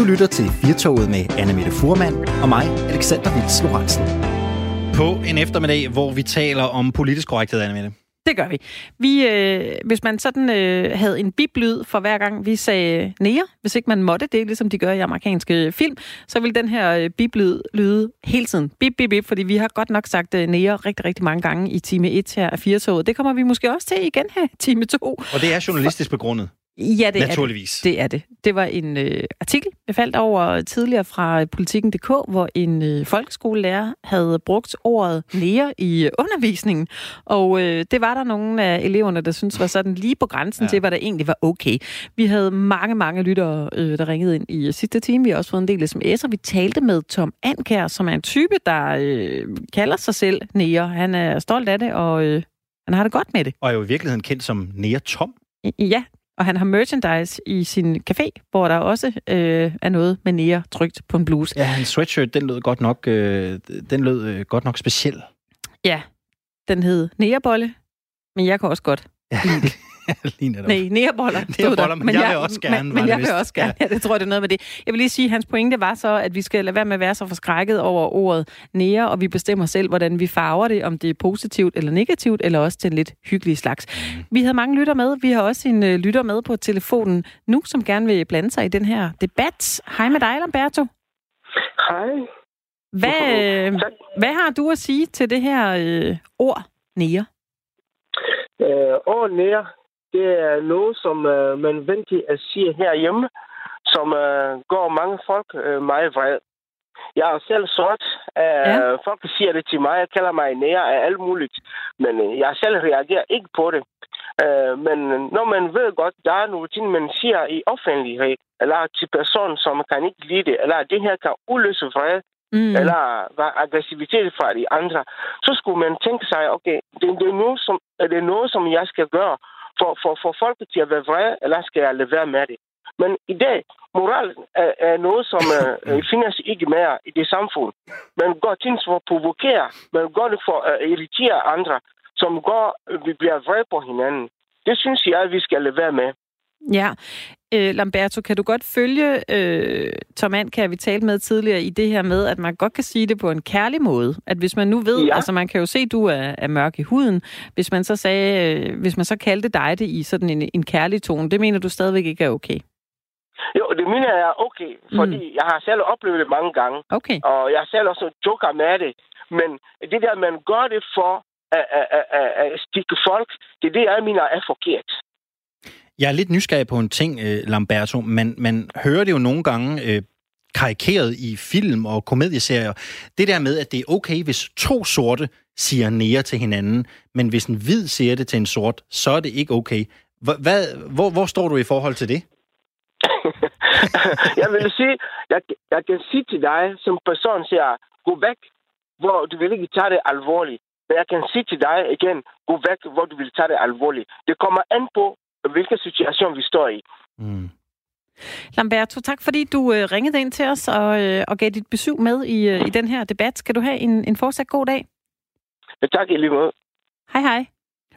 Du lytter til Firtoget med Anna Mette Furman og mig, Alexander Vils Lorentzen. På en eftermiddag, hvor vi taler om politisk korrekthed, Anna Mette. Det gør vi. vi øh, hvis man sådan øh, havde en biblyd for hver gang vi sagde nære, hvis ikke man måtte det, ligesom de gør i amerikanske film, så vil den her øh, biblyd lyde hele tiden. Bip, bip, bip, fordi vi har godt nok sagt øh, nære rigtig, rigtig mange gange i time 1 her af 4 Det kommer vi måske også til igen her i time 2. Og det er journalistisk begrundet. Ja, det Naturligvis. er det. Det er det. Det var en øh, artikel, jeg faldt over tidligere fra politikken.dk, hvor en øh, folkeskolelærer havde brugt ordet nære i øh, undervisningen. Og øh, det var der nogle af eleverne, der syntes var sådan lige på grænsen ja. til, hvad der egentlig var okay. Vi havde mange, mange lyttere, øh, der ringede ind i sidste time. Vi har også fået en del sms'er. Vi talte med Tom Ankær, som er en type, der øh, kalder sig selv nære. Han er stolt af det, og øh, han har det godt med det. Og er jo i virkeligheden kendt som Nære Tom. Ja, og han har merchandise i sin café, hvor der også øh, er noget med nære trygt på en bluse. Ja, hans sweatshirt, den lød godt nok, øh, den lød øh, godt nok speciel. Ja, den hed Nærebolle, men jeg kan også godt ja. lide det. Lige netop. Nej, nærboller. Nærboller, men, men jeg, jeg vil også gerne. Men, men jeg vil også gerne. Ja. det tror jeg, det er noget med det. Jeg vil lige sige, at hans pointe var så, at vi skal lade være med at være så forskrækket over ordet nære, og vi bestemmer selv, hvordan vi farver det, om det er positivt eller negativt, eller også til en lidt hyggelig slags. Mm. Vi havde mange lytter med. Vi har også en uh, lytter med på telefonen nu, som gerne vil blande sig i den her debat. Hej med dig, Lamberto. Hej. Hvad, øh, hvad har du at sige til det her øh, ord, nære? Øh, ord nære, det er noget, som øh, man venter at sige herhjemme, som øh, går mange folk øh, meget vred. Jeg er selv sort. Øh, ja. Folk siger det til mig. Jeg kalder mig nær af alt muligt. Men øh, jeg selv reagerer ikke på det. Øh, men når man ved godt, der er nogle ting, man siger i offentlighed, eller til personen, som kan ikke lide det, eller det her kan uløse vred, mm. eller aggressivitet fra de andre, så skulle man tænke sig, okay, det, det, er, noget, som, det er noget, som jeg skal gøre for, for, for folket til at være vrede, eller skal jeg lade være med det? Men i dag, moral er, er noget, som uh, findes ikke mere i det samfund. Man gør ting for at provokere, man gør det for at irritere andre, som gør, vi bliver vrede på hinanden. Det synes jeg, at vi skal lade være med. Ja, øh, Lamberto, kan du godt følge øh, Tom kan vi tale med tidligere i det her med, at man godt kan sige det på en kærlig måde. At hvis man nu ved, ja. altså man kan jo se, at du er, er mørk i huden. Hvis man så sagde, øh, hvis man så kaldte dig det i sådan en, en kærlig tone, det mener du stadigvæk ikke er okay? Jo, det mener jeg er okay, fordi mm. jeg har selv oplevet det mange gange. Okay. Og jeg har selv også joker med det. Men det der, man gør det for at, at, at, at stikke folk, det er det, jeg mener er forkert. Jeg er lidt nysgerrig på en ting, øh, Lamberto. Man, man hører det jo nogle gange øh, karikeret i film og komedieserier. Det der med, at det er okay, hvis to sorte siger nære til hinanden, men hvis en hvid siger det til en sort, så er det ikke okay. Hvad, hvor, hvor står du i forhold til det? jeg vil sige, jeg, jeg kan sige til dig, som person siger, gå væk, hvor du vil ikke tage det alvorligt. Men jeg kan sige til dig igen, gå væk, hvor du vil tage det alvorligt. Det kommer an på, hvilken situation vi står i. Mm. Lamberto, tak fordi du øh, ringede ind til os og, øh, og gav dit besøg med i, øh, i den her debat. Skal du have en, en fortsat god dag? Ja, tak i lige måde. Hej hej.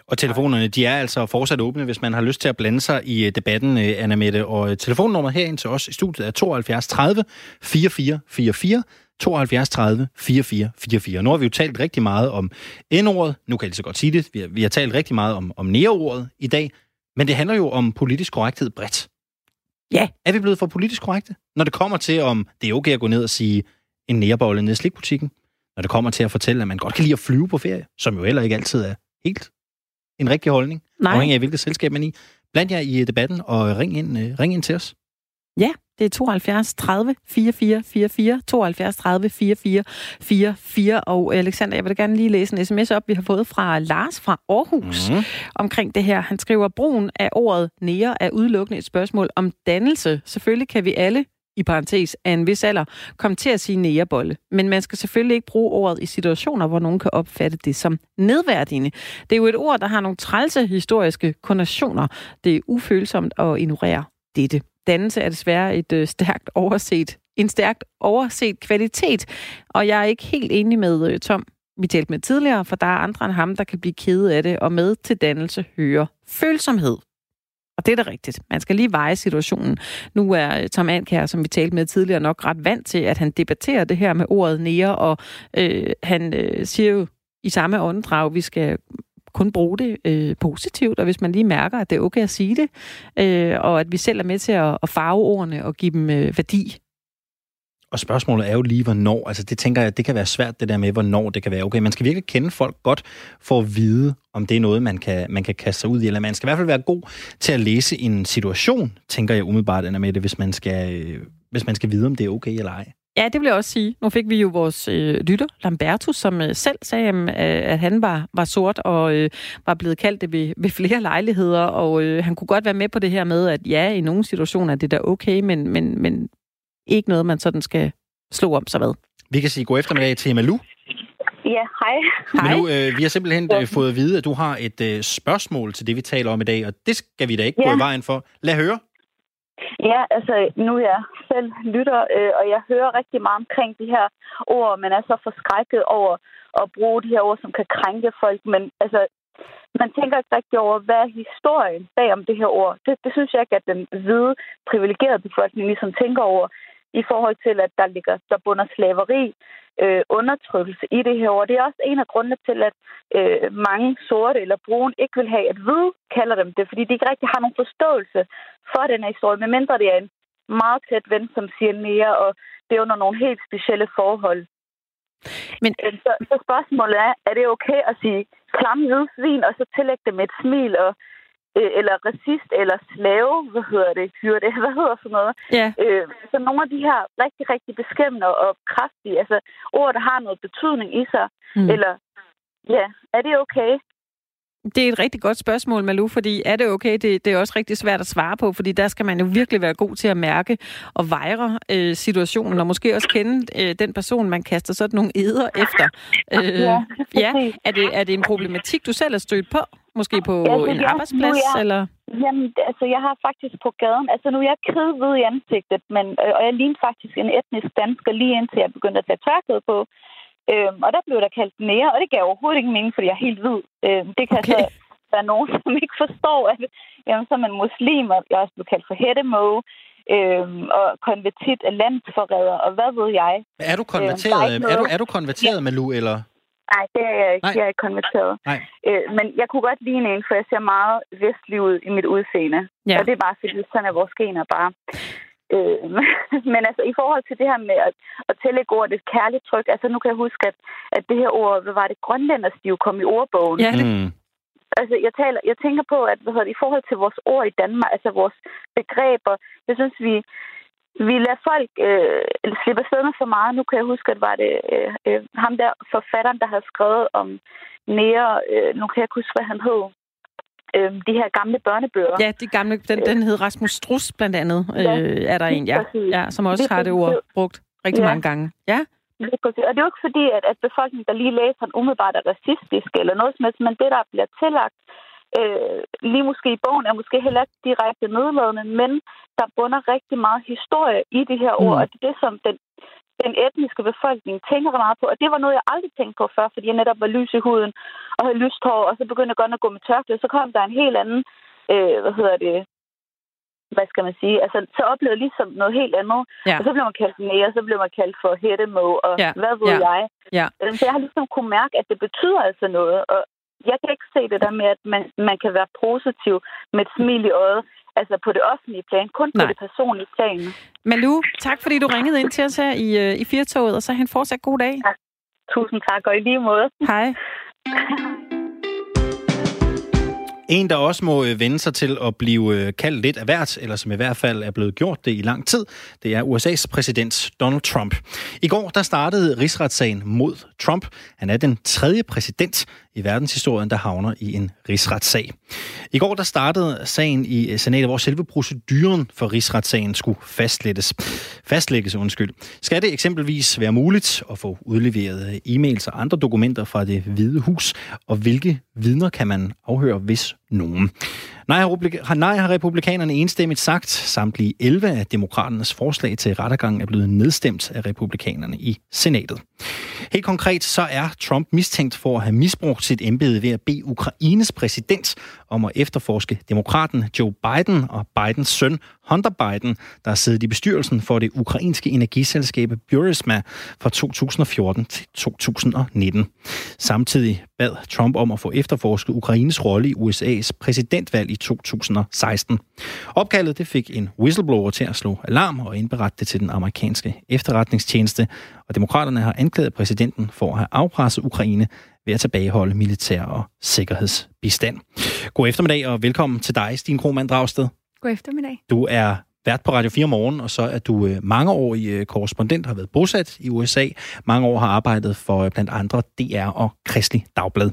Og telefonerne, de er altså fortsat åbne, hvis man har lyst til at blande sig i debatten, Anna Mette. Og telefonnummeret herind til os i studiet er 72 30 44 44. 72 30 44 44. Nu har vi jo talt rigtig meget om N-ordet. Nu kan jeg lige så godt sige det. Vi har, vi har talt rigtig meget om, om nære-ordet i dag. Men det handler jo om politisk korrekthed bredt. Ja. Er vi blevet for politisk korrekte? Når det kommer til, om det er okay at gå ned og sige en nærebolle ned i slikbutikken. Når det kommer til at fortælle, at man godt kan lide at flyve på ferie, som jo heller ikke altid er helt en rigtig holdning. Nej. Afhængig af, hvilket selskab man er i. Bland jer i debatten og ring ind, uh, ring ind til os. Ja, det er 72 30 44 44, 72 30 44 44. Og Alexander, jeg vil gerne lige læse en sms op, vi har fået fra Lars fra Aarhus mm. omkring det her. Han skriver, brugen af ordet nære er udelukkende et spørgsmål om dannelse. Selvfølgelig kan vi alle i parentes, af en vis alder, komme til at sige nærebolle. Men man skal selvfølgelig ikke bruge ordet i situationer, hvor nogen kan opfatte det som nedværdigende. Det er jo et ord, der har nogle trælse historiske konnotationer. Det er ufølsomt at ignorere dette dannelse er desværre et øh, stærkt overset, en stærkt overset kvalitet. Og jeg er ikke helt enig med øh, Tom, vi talte med tidligere, for der er andre end ham, der kan blive kede af det, og med til dannelse hører følsomhed. Og det er da rigtigt. Man skal lige veje situationen. Nu er øh, Tom Ankær, som vi talte med tidligere, nok ret vant til, at han debatterer det her med ordet nære, og øh, han øh, siger jo i samme åndedrag, vi skal kun bruge det øh, positivt, og hvis man lige mærker, at det er okay at sige det, øh, og at vi selv er med til at, at farve ordene og give dem øh, værdi. Og spørgsmålet er jo lige, hvornår. Altså det tænker jeg, det kan være svært, det der med, hvornår det kan være okay. Man skal virkelig kende folk godt for at vide, om det er noget, man kan, man kan kaste sig ud i. Eller man skal i hvert fald være god til at læse en situation, tænker jeg umiddelbart, med det, hvis man skal, øh, hvis man skal vide, om det er okay eller ej. Ja, det vil jeg også sige. Nu fik vi jo vores øh, lytter, Lambertus, som øh, selv sagde, øh, at han var, var sort og øh, var blevet kaldt det ved, ved flere lejligheder, og øh, han kunne godt være med på det her med, at ja, i nogle situationer er det da okay, men, men, men ikke noget, man sådan skal slå om sig hvad. Vi kan sige god eftermiddag til Malu. Ja, hej. hej. Malu, øh, vi har simpelthen øh, fået at vide, at du har et øh, spørgsmål til det, vi taler om i dag, og det skal vi da ikke ja. gå i vejen for. Lad høre. Ja, altså nu er jeg selv lytter, øh, og jeg hører rigtig meget omkring de her ord. Man er så forskrækket over at bruge de her ord, som kan krænke folk. Men altså, man tænker ikke rigtig over, hvad er historien bag om det her ord. Det, det synes jeg ikke, at den hvide, privilegerede befolkning ligesom tænker over i forhold til, at der ligger der bunder slaveri, øh, undertrykkelse i det her år. Det er også en af grundene til, at øh, mange sorte eller brune ikke vil have, at hvide kalder dem det, fordi de ikke rigtig har nogen forståelse for den her historie, medmindre det er en meget tæt ven, som siger mere, og det er under nogle helt specielle forhold. Men øh, så, så spørgsmålet er, er det okay at sige klamme hvide svin, og så tillægge dem et smil og øh, eller racist, eller slave, hvad hedder det, hyrde, hvad hedder sådan noget. Ja. Øh, så nogle af de her rigtig, rigtig beskæmmende og kraftige, altså ord, der har noget betydning i sig, mm. eller ja, er det okay? Det er et rigtig godt spørgsmål, Malu, fordi er det okay? Det, det er også rigtig svært at svare på, fordi der skal man jo virkelig være god til at mærke og vejre øh, situationen, og måske også kende øh, den person, man kaster sådan nogle eder efter. Øh, ja, ja. Er, det, er det en problematik, du selv har stødt på? Måske på ja, en ja, arbejdsplads? Jeg, eller? Jamen, altså, jeg har faktisk på gaden... Altså, nu er jeg kridhvid i ansigtet, men, øh, og jeg ligner faktisk en etnisk dansker lige indtil jeg begyndte at tage tørklæde på. Øhm, og der blev der kaldt nære, og det gav overhovedet ikke mening, fordi jeg er helt hvid. Øhm, det kan okay. altså være nogen, som ikke forstår, at jamen, så er man muslim, og jeg er også blevet kaldt for hættemåge, øhm, og konvertit af landsforræder, og hvad ved jeg. Er du konverteret, øhm, er, er, du, er du konverteret, ja. Malu, eller? Nej, det er jeg ikke. Nej. Jeg er ikke konverteret. Nej. Øh, men jeg kunne godt ligne en, for jeg ser meget vestlig ud i mit udseende. Ja. Og det er bare fordi, sådan er vores gener bare. Øh, men altså, i forhold til det her med at, at tillægge ordet et kærligt tryk, altså nu kan jeg huske, at, at det her ord, hvad var det, grønlænderstiv kom i ordbogen. Ja, det... Mm. Altså, jeg, taler, jeg tænker på, at hvad hedder det, i forhold til vores ord i Danmark, altså vores begreber, jeg synes, vi, vi lader folk øh, slippe afsted med for meget. Nu kan jeg huske, at var det øh, øh, ham der forfatteren, der havde skrevet om nære, øh, nu kan jeg ikke huske, hvad han hed, øh, de her gamle børnebøger. Ja, de gamle, den, den hed Rasmus Struss blandt andet, øh, ja, er der en, ja, ja, som også har det ord brugt rigtig ja. mange gange. Ja. Og det er jo ikke fordi, at, at befolkningen, der lige læser den umiddelbart er racistisk eller noget som helst, men det, der bliver tillagt øh, lige måske i bogen, er måske heller ikke direkte nedladende, men der bunder rigtig meget historie i de her ord, mm. og det er det, som den, den etniske befolkning tænker meget på. Og det var noget, jeg aldrig tænkte på før, fordi jeg netop var lys i huden og havde lyst hår, og så begyndte jeg godt at gå med tørklæde. Så kom der en helt anden, øh, hvad hedder det, hvad skal man sige, altså så oplevede jeg ligesom noget helt andet. Ja. Og så blev man kaldt nære, så blev man kaldt for hættemo, og ja. hvad ved ja. jeg. Ja. Så jeg har ligesom kunne mærke, at det betyder altså noget, og jeg kan ikke se det der med, at man, man kan være positiv med et smil i øjet, altså på det offentlige plan, kun Nej. på det personlige plan. Malu, tak fordi du ringede ind til os her i, uh, i Firtoget, og så have en fortsat god dag. Tak. Tusind tak, og i lige måde. Hej. En, der også må øh, vende sig til at blive øh, kaldt lidt af hvert, eller som i hvert fald er blevet gjort det i lang tid, det er USA's præsident Donald Trump. I går der startede rigsretssagen mod Trump. Han er den tredje præsident i verdenshistorien, der havner i en rigsretssag. I går der startede sagen i øh, senatet, hvor selve proceduren for rigsretssagen skulle fastlægges. Fastlægges, undskyld. Skal det eksempelvis være muligt at få udleveret øh, e-mails og andre dokumenter fra det hvide hus, og hvilke vidner kan man afhøre, hvis nogen? Nej har, nej, har republikanerne enstemmigt sagt. Samtlige 11 af demokraternes forslag til rettergangen er blevet nedstemt af republikanerne i senatet. Helt konkret så er Trump mistænkt for at have misbrugt sit embede ved at bede Ukraines præsident om at efterforske demokraten Joe Biden og Bidens søn Hunter Biden, der har siddet i bestyrelsen for det ukrainske energiselskab Burisma fra 2014 til 2019. Samtidig bad Trump om at få efterforsket Ukraines rolle i USA's præsidentvalg i 2016. Opkaldet det fik en whistleblower til at slå alarm og indberette det til den amerikanske efterretningstjeneste, og demokraterne har anklaget præsidenten for at have afpresset Ukraine ved at tilbageholde militær og sikkerhedsbistand. God eftermiddag og velkommen til dig, Stine Krohmann Dragsted. God eftermiddag. Du er vært på Radio 4 morgen, og så er du øh, mange år i øh, korrespondent, har været bosat i USA, mange år har arbejdet for øh, blandt andre DR og Kristelig Dagblad.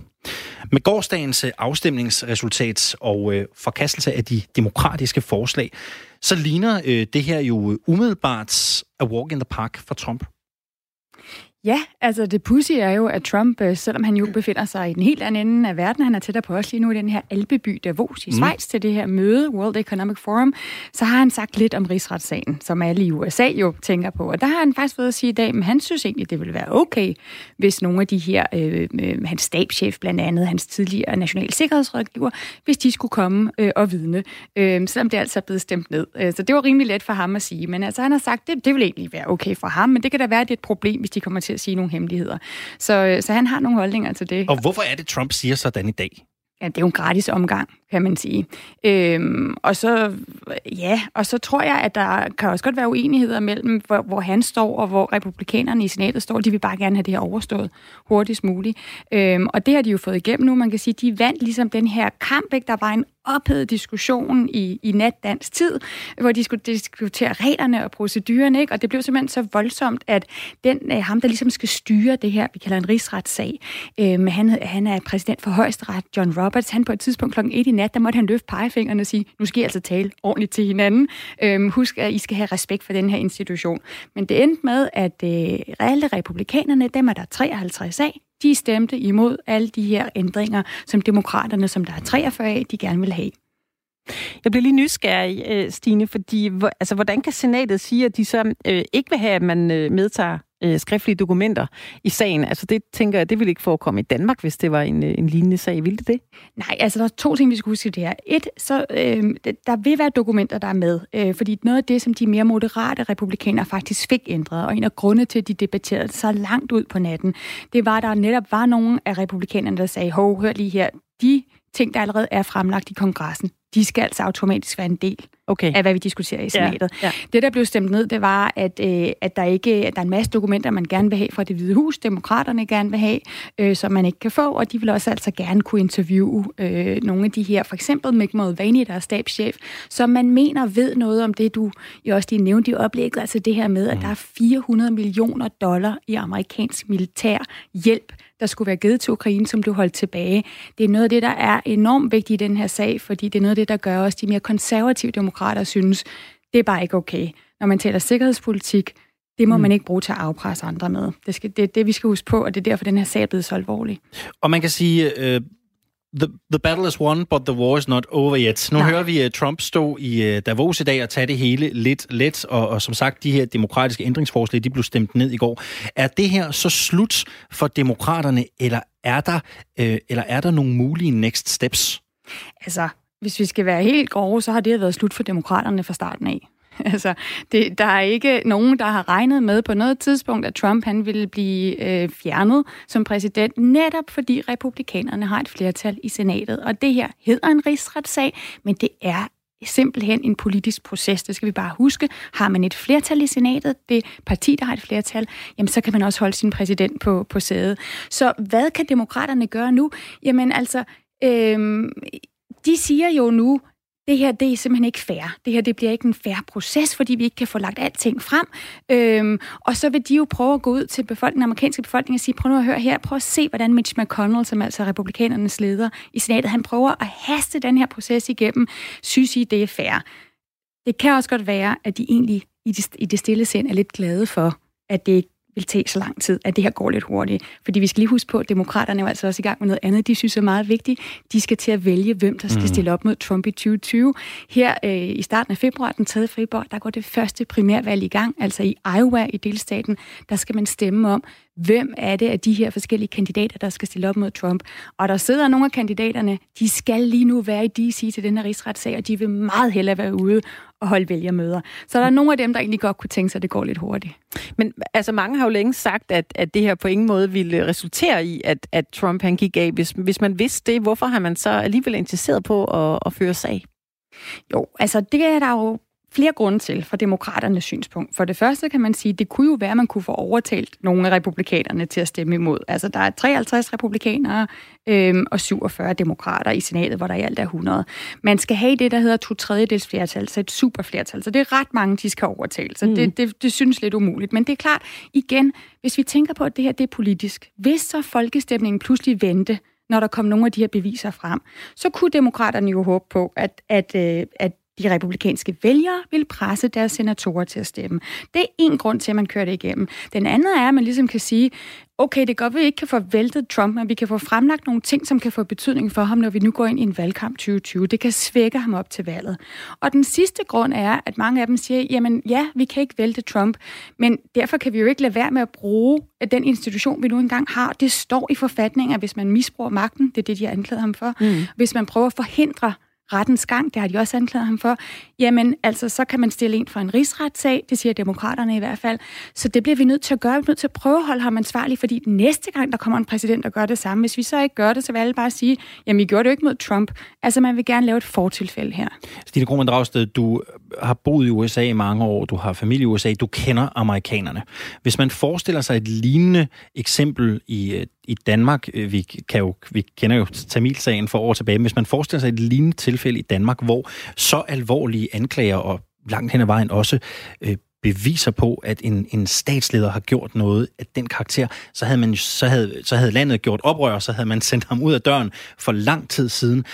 Med gårdsdagens afstemningsresultat og forkastelse af de demokratiske forslag, så ligner det her jo umiddelbart a walk in the park for Trump. Ja, altså det pussy er jo, at Trump, øh, selvom han jo befinder sig i den helt anden ende af verden, han er tættere på os lige nu i den her alpeby Davos i mm. Schweiz mm. til det her møde, World Economic Forum, så har han sagt lidt om rigsretssagen, som alle i USA jo tænker på. Og der har han faktisk fået at sige i dag, at han synes egentlig, det ville være okay, hvis nogle af de her, øh, øh, hans stabschef blandt andet, hans tidligere national sikkerhedsrådgiver, hvis de skulle komme øh, og vidne, øh, selvom det altså er blevet stemt ned. Øh, så det var rimelig let for ham at sige. Men altså han har sagt, det, det vil egentlig være okay for ham, men det kan da være, at det er et problem, hvis de kommer til til at sige nogle hemmeligheder. Så, øh, så han har nogle holdninger til det. Og hvorfor er det, Trump siger sådan i dag? Ja, det er jo en gratis omgang, kan man sige. Øhm, og så, ja, og så tror jeg, at der kan også godt være uenigheder mellem, hvor, hvor han står, og hvor republikanerne i senatet står. De vil bare gerne have det her overstået hurtigst muligt. Øhm, og det har de jo fået igennem nu. Man kan sige, de vandt ligesom den her kamp. Ikke? Der var en ophedet diskussion i, i natdansk tid, hvor de skulle diskutere reglerne og procedurerne, ikke? og det blev simpelthen så voldsomt, at den, øh, ham, der ligesom skal styre det her, vi kalder en rigsretssag, øh, han, han er præsident for højesteret, John Roberts, han på et tidspunkt klokken 1 i nat, der måtte han løfte pegefingeren og sige, nu skal I altså tale ordentligt til hinanden. Øh, husk, at I skal have respekt for den her institution. Men det endte med, at øh, alle republikanerne, dem er der 53 af, de stemte imod alle de her ændringer, som demokraterne, som der er 43 af, de gerne vil have. Jeg bliver lige nysgerrig, øh, Stine, fordi altså, hvordan kan senatet sige, at de så øh, ikke vil have, at man øh, medtager øh, skriftlige dokumenter i sagen. Altså det tænker jeg, det ville ikke forekomme i Danmark, hvis det var en, øh, en lignende sag. Ville det det? Nej, altså der er to ting, vi skal huske det her. Et, så øh, der vil være dokumenter, der er med. Øh, fordi noget af det, som de mere moderate republikanere faktisk fik ændret, og en af grunde til, at de debatterede så langt ud på natten, det var, at der netop var nogen af republikanerne, der sagde, hov, hør lige her, de ting, der allerede er fremlagt i kongressen, de skal altså automatisk være en del okay. af, hvad vi diskuterer i senatet. Ja, ja. Det, der blev stemt ned, det var, at, øh, at, der ikke, at der er en masse dokumenter, man gerne vil have fra det hvide hus, demokraterne gerne vil have, øh, som man ikke kan få, og de vil også altså gerne kunne interviewe øh, nogle af de her, for eksempel Mick Mulvaney, der er stabschef, som man mener ved noget om det, du jo også lige nævnte i oplægget, altså det her med, at mm. der er 400 millioner dollar i amerikansk militær hjælp der skulle være givet til Ukraine, som blev holdt tilbage. Det er noget af det, der er enormt vigtigt i den her sag, fordi det er noget af det, der gør også de mere konservative demokrater synes, det er bare ikke okay. Når man taler sikkerhedspolitik, det må mm. man ikke bruge til at afpresse andre med. Det, skal, det er det, vi skal huske på, og det er derfor, den her sag er blevet så alvorlig. Og man kan sige, øh, The, the battle is won, but the war is not over yet. Nu Nej. hører vi uh, Trump stå i uh, Davos i dag og tage det hele lidt let, og, og som sagt, de her demokratiske ændringsforslag, de blev stemt ned i går. Er det her så slut for demokraterne, eller er der, uh, eller er der nogle mulige next steps? Altså, hvis vi skal være helt grove, så har det været slut for demokraterne fra starten af. Altså, det, der er ikke nogen, der har regnet med på noget tidspunkt, at Trump han ville blive øh, fjernet som præsident, netop fordi republikanerne har et flertal i senatet. Og det her hedder en rigsretssag, men det er simpelthen en politisk proces. Det skal vi bare huske. Har man et flertal i senatet, det parti, der har et flertal, jamen så kan man også holde sin præsident på, på sædet. Så hvad kan demokraterne gøre nu? Jamen altså, øh, de siger jo nu, det her det er simpelthen ikke fair. Det her det bliver ikke en fair proces, fordi vi ikke kan få lagt alting frem. Øhm, og så vil de jo prøve at gå ud til befolkningen, den amerikanske befolkning og sige, prøv nu at høre her, prøv at se, hvordan Mitch McConnell, som altså er republikanernes leder i senatet, han prøver at haste den her proces igennem. Synes I, det er fair? Det kan også godt være, at de egentlig i det, i det stille sind er lidt glade for, at det ikke vil tage så lang tid, at det her går lidt hurtigt. Fordi vi skal lige huske på, at demokraterne er altså også i gang med noget andet, de synes er meget vigtigt. De skal til at vælge, hvem der skal mm. stille op mod Trump i 2020. Her øh, i starten af februar, den 3. februar, der går det første primærvalg i gang, altså i Iowa i delstaten. Der skal man stemme om, hvem er det af de her forskellige kandidater, der skal stille op mod Trump. Og der sidder nogle af kandidaterne, de skal lige nu være i D.C. til den her rigsretssag, og de vil meget hellere være ude og holde vælgermøder. Så der er nogle af dem, der egentlig godt kunne tænke sig, at det går lidt hurtigt. Men altså, mange har jo længe sagt, at, at det her på ingen måde ville resultere i, at, at Trump han gik af. Hvis, hvis man vidste det, hvorfor har man så alligevel interesseret på at, at føre sag? Jo, altså det er der jo flere grunde til fra demokraternes synspunkt. For det første kan man sige, at det kunne jo være, at man kunne få overtalt nogle af republikanerne til at stemme imod. Altså der er 53 republikanere øhm, og 47 demokrater i senatet, hvor der i alt er 100. Man skal have det, der hedder to tredjedels flertal, så et superflertal. Så det er ret mange, de skal overtale. Så mm. det, det, det synes lidt umuligt. Men det er klart, igen, hvis vi tænker på, at det her det er politisk. Hvis så folkestemningen pludselig vendte, når der kom nogle af de her beviser frem, så kunne demokraterne jo håbe på, at, at, øh, at de republikanske vælgere vil presse deres senatorer til at stemme. Det er en grund til, at man kører det igennem. Den anden er, at man ligesom kan sige, okay, det går, at vi ikke kan få væltet Trump, men vi kan få fremlagt nogle ting, som kan få betydning for ham, når vi nu går ind i en valgkamp 2020. Det kan svække ham op til valget. Og den sidste grund er, at mange af dem siger, jamen ja, vi kan ikke vælte Trump, men derfor kan vi jo ikke lade være med at bruge den institution, vi nu engang har. Det står i forfatningen, at hvis man misbruger magten, det er det, de har anklaget ham for, mm. hvis man prøver at forhindre rettens gang, det har de også anklaget ham for, jamen altså, så kan man stille en for en rigsretssag, det siger demokraterne i hvert fald. Så det bliver vi nødt til at gøre, vi er nødt til at prøve at holde ham ansvarlig, fordi næste gang, der kommer en præsident og gør det samme, hvis vi så ikke gør det, så vil alle bare sige, jamen I gjorde det jo ikke mod Trump. Altså man vil gerne lave et fortilfælde her. Stine Krohmann Dragsted, du har boet i USA i mange år, du har familie i USA, du kender amerikanerne. Hvis man forestiller sig et lignende eksempel i øh, i Danmark, øh, vi, kan jo, vi kender jo Tamilsagen for år tilbage, hvis man forestiller sig et lignende tilfælde i Danmark, hvor så alvorlige anklager og langt hen ad vejen også øh, beviser på, at en, en statsleder har gjort noget af den karakter, så havde, man, så, havde, så havde landet gjort oprør, så havde man sendt ham ud af døren for lang tid siden.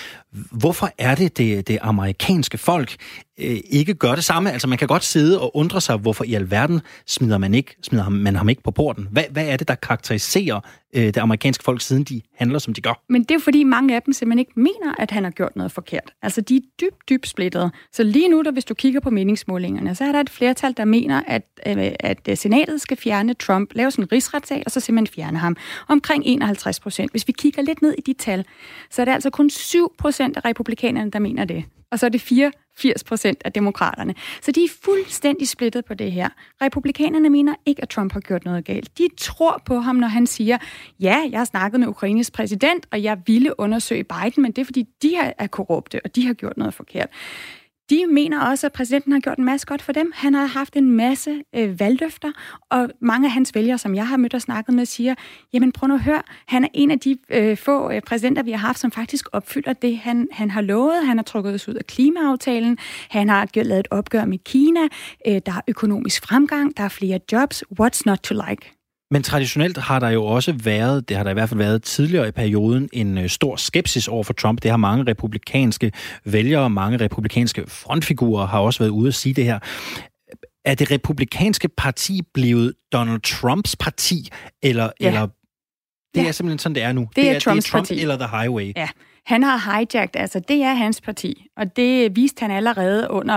Hvorfor er det, det, det amerikanske folk øh, ikke gør det samme? Altså man kan godt sidde og undre sig, hvorfor i alverden smider man, ikke, smider man ham ikke på porten. Hvad, hvad er det, der karakteriserer øh, det amerikanske folk, siden de handler, som de gør? Men det er fordi, mange af dem simpelthen ikke mener, at han har gjort noget forkert. Altså de er dybt, dybt splittede. Så lige nu, der, hvis du kigger på meningsmålingerne, så er der et flertal, der mener, at, øh, at øh, senatet skal fjerne Trump, lave sådan en rigsretssag, og så simpelthen fjerne ham. Omkring 51 procent. Hvis vi kigger lidt ned i de tal, så er det altså kun 7 procent procent af republikanerne, der mener det. Og så er det 84 procent af demokraterne. Så de er fuldstændig splittet på det her. Republikanerne mener ikke, at Trump har gjort noget galt. De tror på ham, når han siger, ja, jeg har snakket med Ukraines præsident, og jeg ville undersøge Biden, men det er fordi, de er korrupte, og de har gjort noget forkert. De mener også, at præsidenten har gjort en masse godt for dem. Han har haft en masse øh, valgløfter, og mange af hans vælgere, som jeg har mødt og snakket med, siger, jamen prøv nu at høre, han er en af de øh, få øh, præsidenter, vi har haft, som faktisk opfylder det, han, han har lovet. Han har trukket os ud af klimaaftalen, han har lavet et opgør med Kina, øh, der er økonomisk fremgang, der er flere jobs. What's not to like? Men traditionelt har der jo også været, det har der i hvert fald været tidligere i perioden, en øh, stor skepsis over for Trump. Det har mange republikanske vælgere, mange republikanske frontfigurer har også været ude at sige det her. Er det republikanske parti blevet Donald Trumps parti, eller, ja. eller det ja. er simpelthen sådan, det er nu. Det, det er, er Trumps det er Trump parti. eller The Highway. Ja. Han har hijacked, altså det er hans parti, og det viste han allerede under,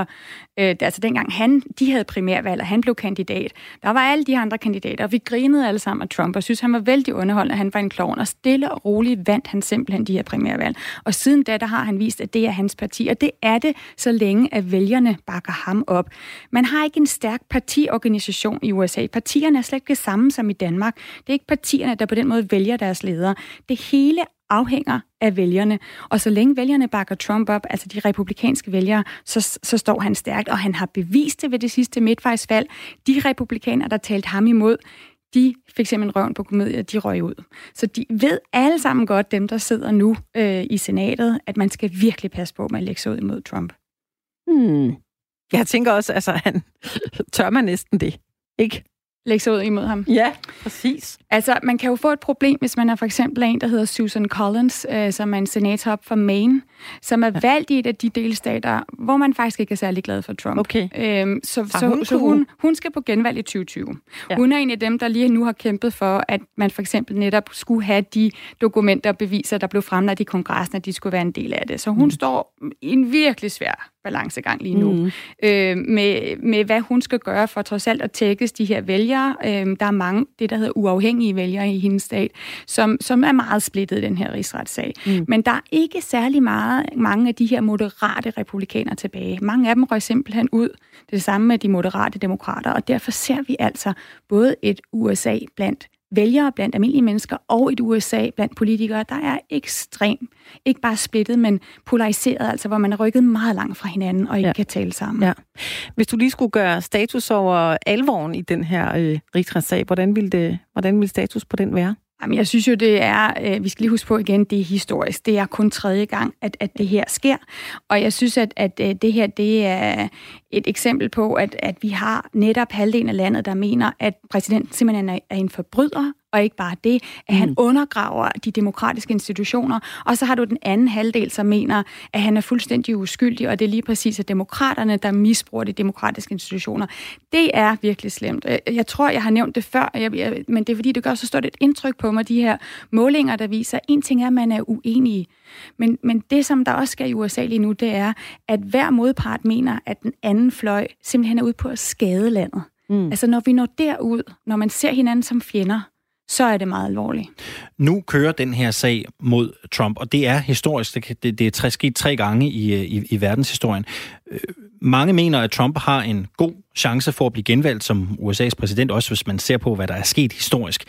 øh, altså dengang han, de havde primærvalg, og han blev kandidat. Der var alle de andre kandidater, og vi grinede alle sammen af Trump, og synes han var vældig underholdende, han var en klovn, og stille og roligt vandt han simpelthen de her primærvalg. Og siden da, der har han vist, at det er hans parti, og det er det, så længe at vælgerne bakker ham op. Man har ikke en stærk partiorganisation i USA. Partierne er slet ikke det samme som i Danmark. Det er ikke partierne, der på den måde vælger deres ledere. Det hele afhænger af vælgerne. Og så længe vælgerne bakker Trump op, altså de republikanske vælgere, så, så står han stærkt, og han har bevist det ved det sidste midtvejsvalg. De republikanere, der talte ham imod, de fik simpelthen røven på komedier, de røg ud. Så de ved alle sammen godt, dem der sidder nu øh, i senatet, at man skal virkelig passe på med at lægge sig ud imod Trump. Hmm. Jeg tænker også, altså han tør man næsten det, ikke? Lægge sig ud imod ham. Ja, præcis. Altså, man kan jo få et problem, hvis man er for eksempel en, der hedder Susan Collins, øh, som er en senator fra Maine, som er valgt i et af de delstater, hvor man faktisk ikke er særlig glad for Trump. Okay. Øhm, så Så så, hun så hun, hun skal på genvalg i 2020. Ja. Ja. Hun er en af dem, der lige nu har kæmpet for, at man for eksempel netop skulle have de dokumenter og beviser, der blev fremlagt i kongressen, at de skulle være en del af det. Så hun mm. står i en virkelig svær balancegang lige nu, Mm. øh, med, med hvad hun skal gøre for trods alt at tækkes de her vælgere. Øh, der er mange, det der hedder uafhængige vælgere i hendes stat, som, som er meget splittet i den her rigsretssag. Mm. Men der er ikke særlig meget, mange af de her moderate republikanere tilbage. Mange af dem røg simpelthen ud. Det det samme med de moderate demokrater, og derfor ser vi altså både et USA blandt vælgere, blandt almindelige mennesker, og et USA blandt politikere, der er ekstremt, ikke bare splittet, men polariseret, altså hvor man er rykket meget langt fra hinanden og ikke ja. kan tale sammen. Ja. Hvis du lige skulle gøre status over alvoren i den her øh, rigsretssag, hvordan ville, det, hvordan ville status på den være? Jamen, jeg synes jo, det er, øh, vi skal lige huske på igen, det er historisk. Det er kun tredje gang, at, at det her sker. Og jeg synes, at, at øh, det her, det er et eksempel på, at, at vi har netop halvdelen af landet, der mener, at præsidenten simpelthen er, er en forbryder, og ikke bare det, at han undergraver de demokratiske institutioner. Og så har du den anden halvdel, som mener, at han er fuldstændig uskyldig, og det er lige præcis at demokraterne, der misbruger de demokratiske institutioner. Det er virkelig slemt. Øh, Jeg tror, jeg har nævnt det før, men det er fordi, det gør så stort et indtryk på mig, de her målinger, der viser, at en ting er, at man er uenig, men, men det, som der også sker i USA lige nu, det er, at hver modpart mener, at den anden fløj simpelthen er ude på at skade landet. Mm. Altså, når vi når derud, når man ser hinanden som fjender, så er det meget alvorligt. Nu kører den her sag mod Trump, og det er historisk. Det, det, er tre, sket tre gange i, øh, i, i verdenshistorien. Øh, mange mener, at Trump har en god chance for at blive genvalgt som USA's præsident, også hvis man ser på, hvad der er sket historisk.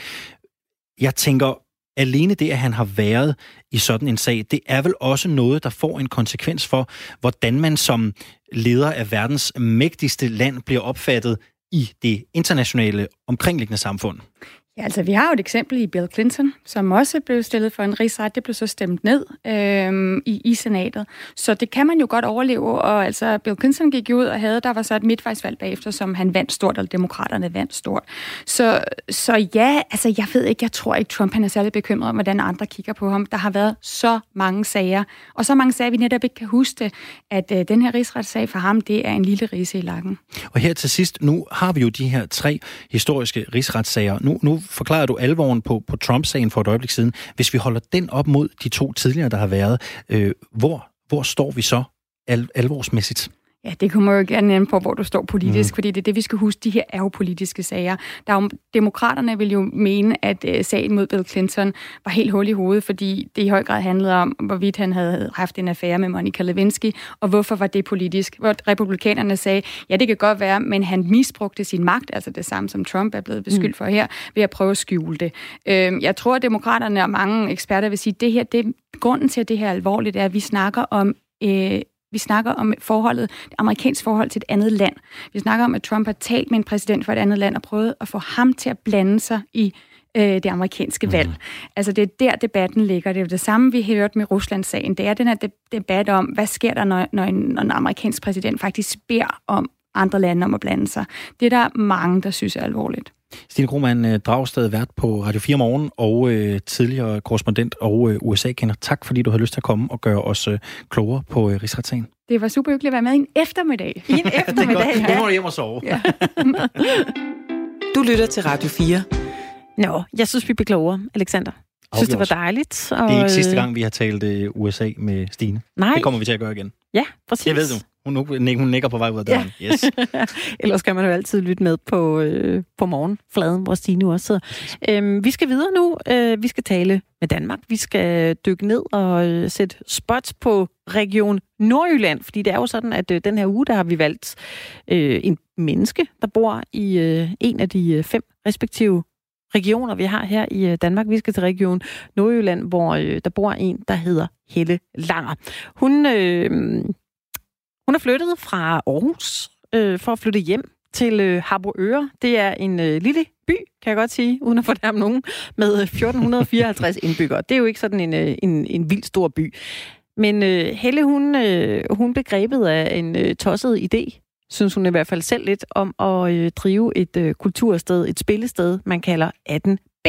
Jeg tænker, alene det, at han har været i sådan en sag, det er vel også noget, der får en konsekvens for, hvordan man som leder af verdens mægtigste land bliver opfattet i det internationale omkringliggende samfund. Ja, altså vi har jo et eksempel i Bill Clinton, som også blev stillet for en rigsret. Det blev så stemt ned øh, i, i senatet. Så det kan man jo godt overleve. Og altså Bill Clinton gik ud og havde, der var så et midtvejsvalg bagefter, som han vandt stort, eller demokraterne vandt stort. Så, så ja, altså jeg ved ikke, jeg tror ikke, Trump han er særlig bekymret om, hvordan andre kigger på ham. Der har været så mange sager, og så mange sager, vi netop ikke kan huske at øh, den her rigsretssag for ham, det er en lille rise i lakken. Og her til sidst, nu har vi jo de her tre historiske rigsretssager. Nu, nu forklarer du alvoren på, på Trump-sagen for et øjeblik siden. Hvis vi holder den op mod de to tidligere, der har været, øh, hvor, hvor står vi så al, alvorsmæssigt? Ja, det kommer jo gerne an på, hvor du står politisk, mm. fordi det er det, vi skal huske. De her er jo politiske sager. Der er jo, demokraterne vil jo mene, at øh, sagen mod Bill Clinton var helt hul i hovedet, fordi det i høj grad handlede om, hvorvidt han havde haft en affære med Monica Lewinsky, og hvorfor var det politisk. Hvor republikanerne sagde, ja, det kan godt være, men han misbrugte sin magt, altså det samme som Trump er blevet beskyldt for her, ved at prøve at skjule det. Øh, jeg tror, at demokraterne og mange eksperter vil sige, at det her, det, grunden til, at det her er alvorligt, er, at vi snakker om øh, vi snakker om forholdet, det amerikanske forhold til et andet land. Vi snakker om, at Trump har talt med en præsident for et andet land og prøvet at få ham til at blande sig i øh, det amerikanske valg. Altså det er der, debatten ligger. Det er jo det samme, vi har hørt med Ruslandssagen. Det er den her de- debat om, hvad sker der, når, når, en, når en amerikansk præsident faktisk beder om andre lande om at blande sig. Det er der mange, der synes er alvorligt. Stine Krohmann øh, Dragsted, vært på Radio 4 Morgen og øh, tidligere korrespondent og øh, USA-kender. Tak, fordi du havde lyst til at komme og gøre os øh, klogere på øh, rigsretssagen. Det var super hyggeligt at være med i en eftermiddag. I en eftermiddag, Nu må du hjem og sove. Ja. Du lytter til Radio 4. Nå, jeg synes, vi blev klogere, Alexander. Jeg synes, det var dejligt. Og, Det er ikke sidste øh, gang, vi har talt øh, USA med Stine. Nej, Det kommer vi til at gøre igen. ja, præcis. Det ved du. Hun, hun, hun nikker på vej ud af døren. Ja. Yes. Ellers kan man jo altid lytte med på, øh, på morgenfladen, hvor Stine også sidder. Øhm, vi skal videre nu. Øh, vi skal tale med Danmark. Vi skal dykke ned og øh, sætte spots på Region Nordjylland, fordi det er jo sådan, at øh, den her uge, der har vi valgt øh, en menneske, der bor i øh, en af de øh, fem respektive regioner, vi har her i øh, Danmark. Vi skal til Region Nordjylland, hvor øh, der bor en, der hedder Helle Langer. Hun, øh, hun er flyttet fra Aarhus øh, for at flytte hjem til øh, Harboøre. Det er en øh, lille by, kan jeg godt sige, uden at fornærme nogen, med øh, 1454 indbyggere. Det er jo ikke sådan en, øh, en, en vild stor by. Men øh, Helle, hun, øh, hun blev grebet af en øh, tosset idé, synes hun i hvert fald selv lidt, om at øh, drive et øh, kultursted, et spillested, man kalder 18 B.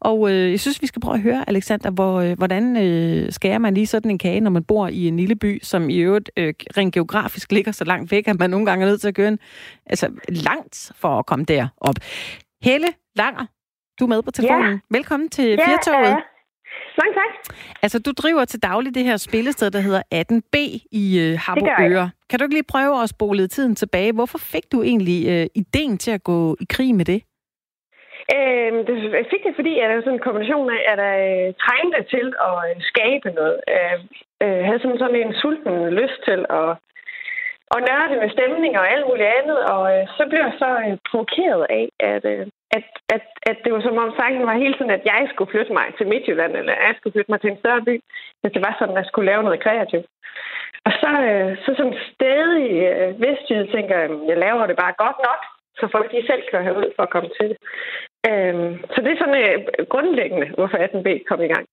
Og øh, jeg synes, vi skal prøve at høre, Alexander, hvor, øh, hvordan øh, skærer man lige sådan en kage, når man bor i en lille by, som i øvrigt øh, rent geografisk ligger så langt væk, at man nogle gange er nødt til at køre en, altså, langt for at komme derop. Helle Langer, du er med på telefonen. Ja. Velkommen til ja, Firtoget. Ja. Mange tak. Altså, du driver til daglig det her spillested, der hedder 18B i øh, Harboøre. Kan du ikke lige prøve at spole tiden tilbage? Hvorfor fik du egentlig øh, ideen til at gå i krig med det? Øh, det fik jeg, fordi jeg er sådan en kombination af, at jeg øh, trængte til at øh, skabe noget. Jeg øh, havde sådan, sådan en sulten lyst til at, at nørde med stemninger og alt muligt andet, og øh, så blev jeg så øh, provokeret af, at, øh, at, at, at det var som om sangen var hele tiden, at jeg skulle flytte mig til Midtjylland, eller jeg skulle flytte mig til en større by, hvis det var sådan, at jeg skulle lave noget kreativt. Og så, øh, så som stedig øh, vestjyd tænker jeg, jeg laver det bare godt nok, så folk de selv kører herud for at komme til det. Øhm, så det er sådan øh, grundlæggende, hvorfor 18B kom i gang.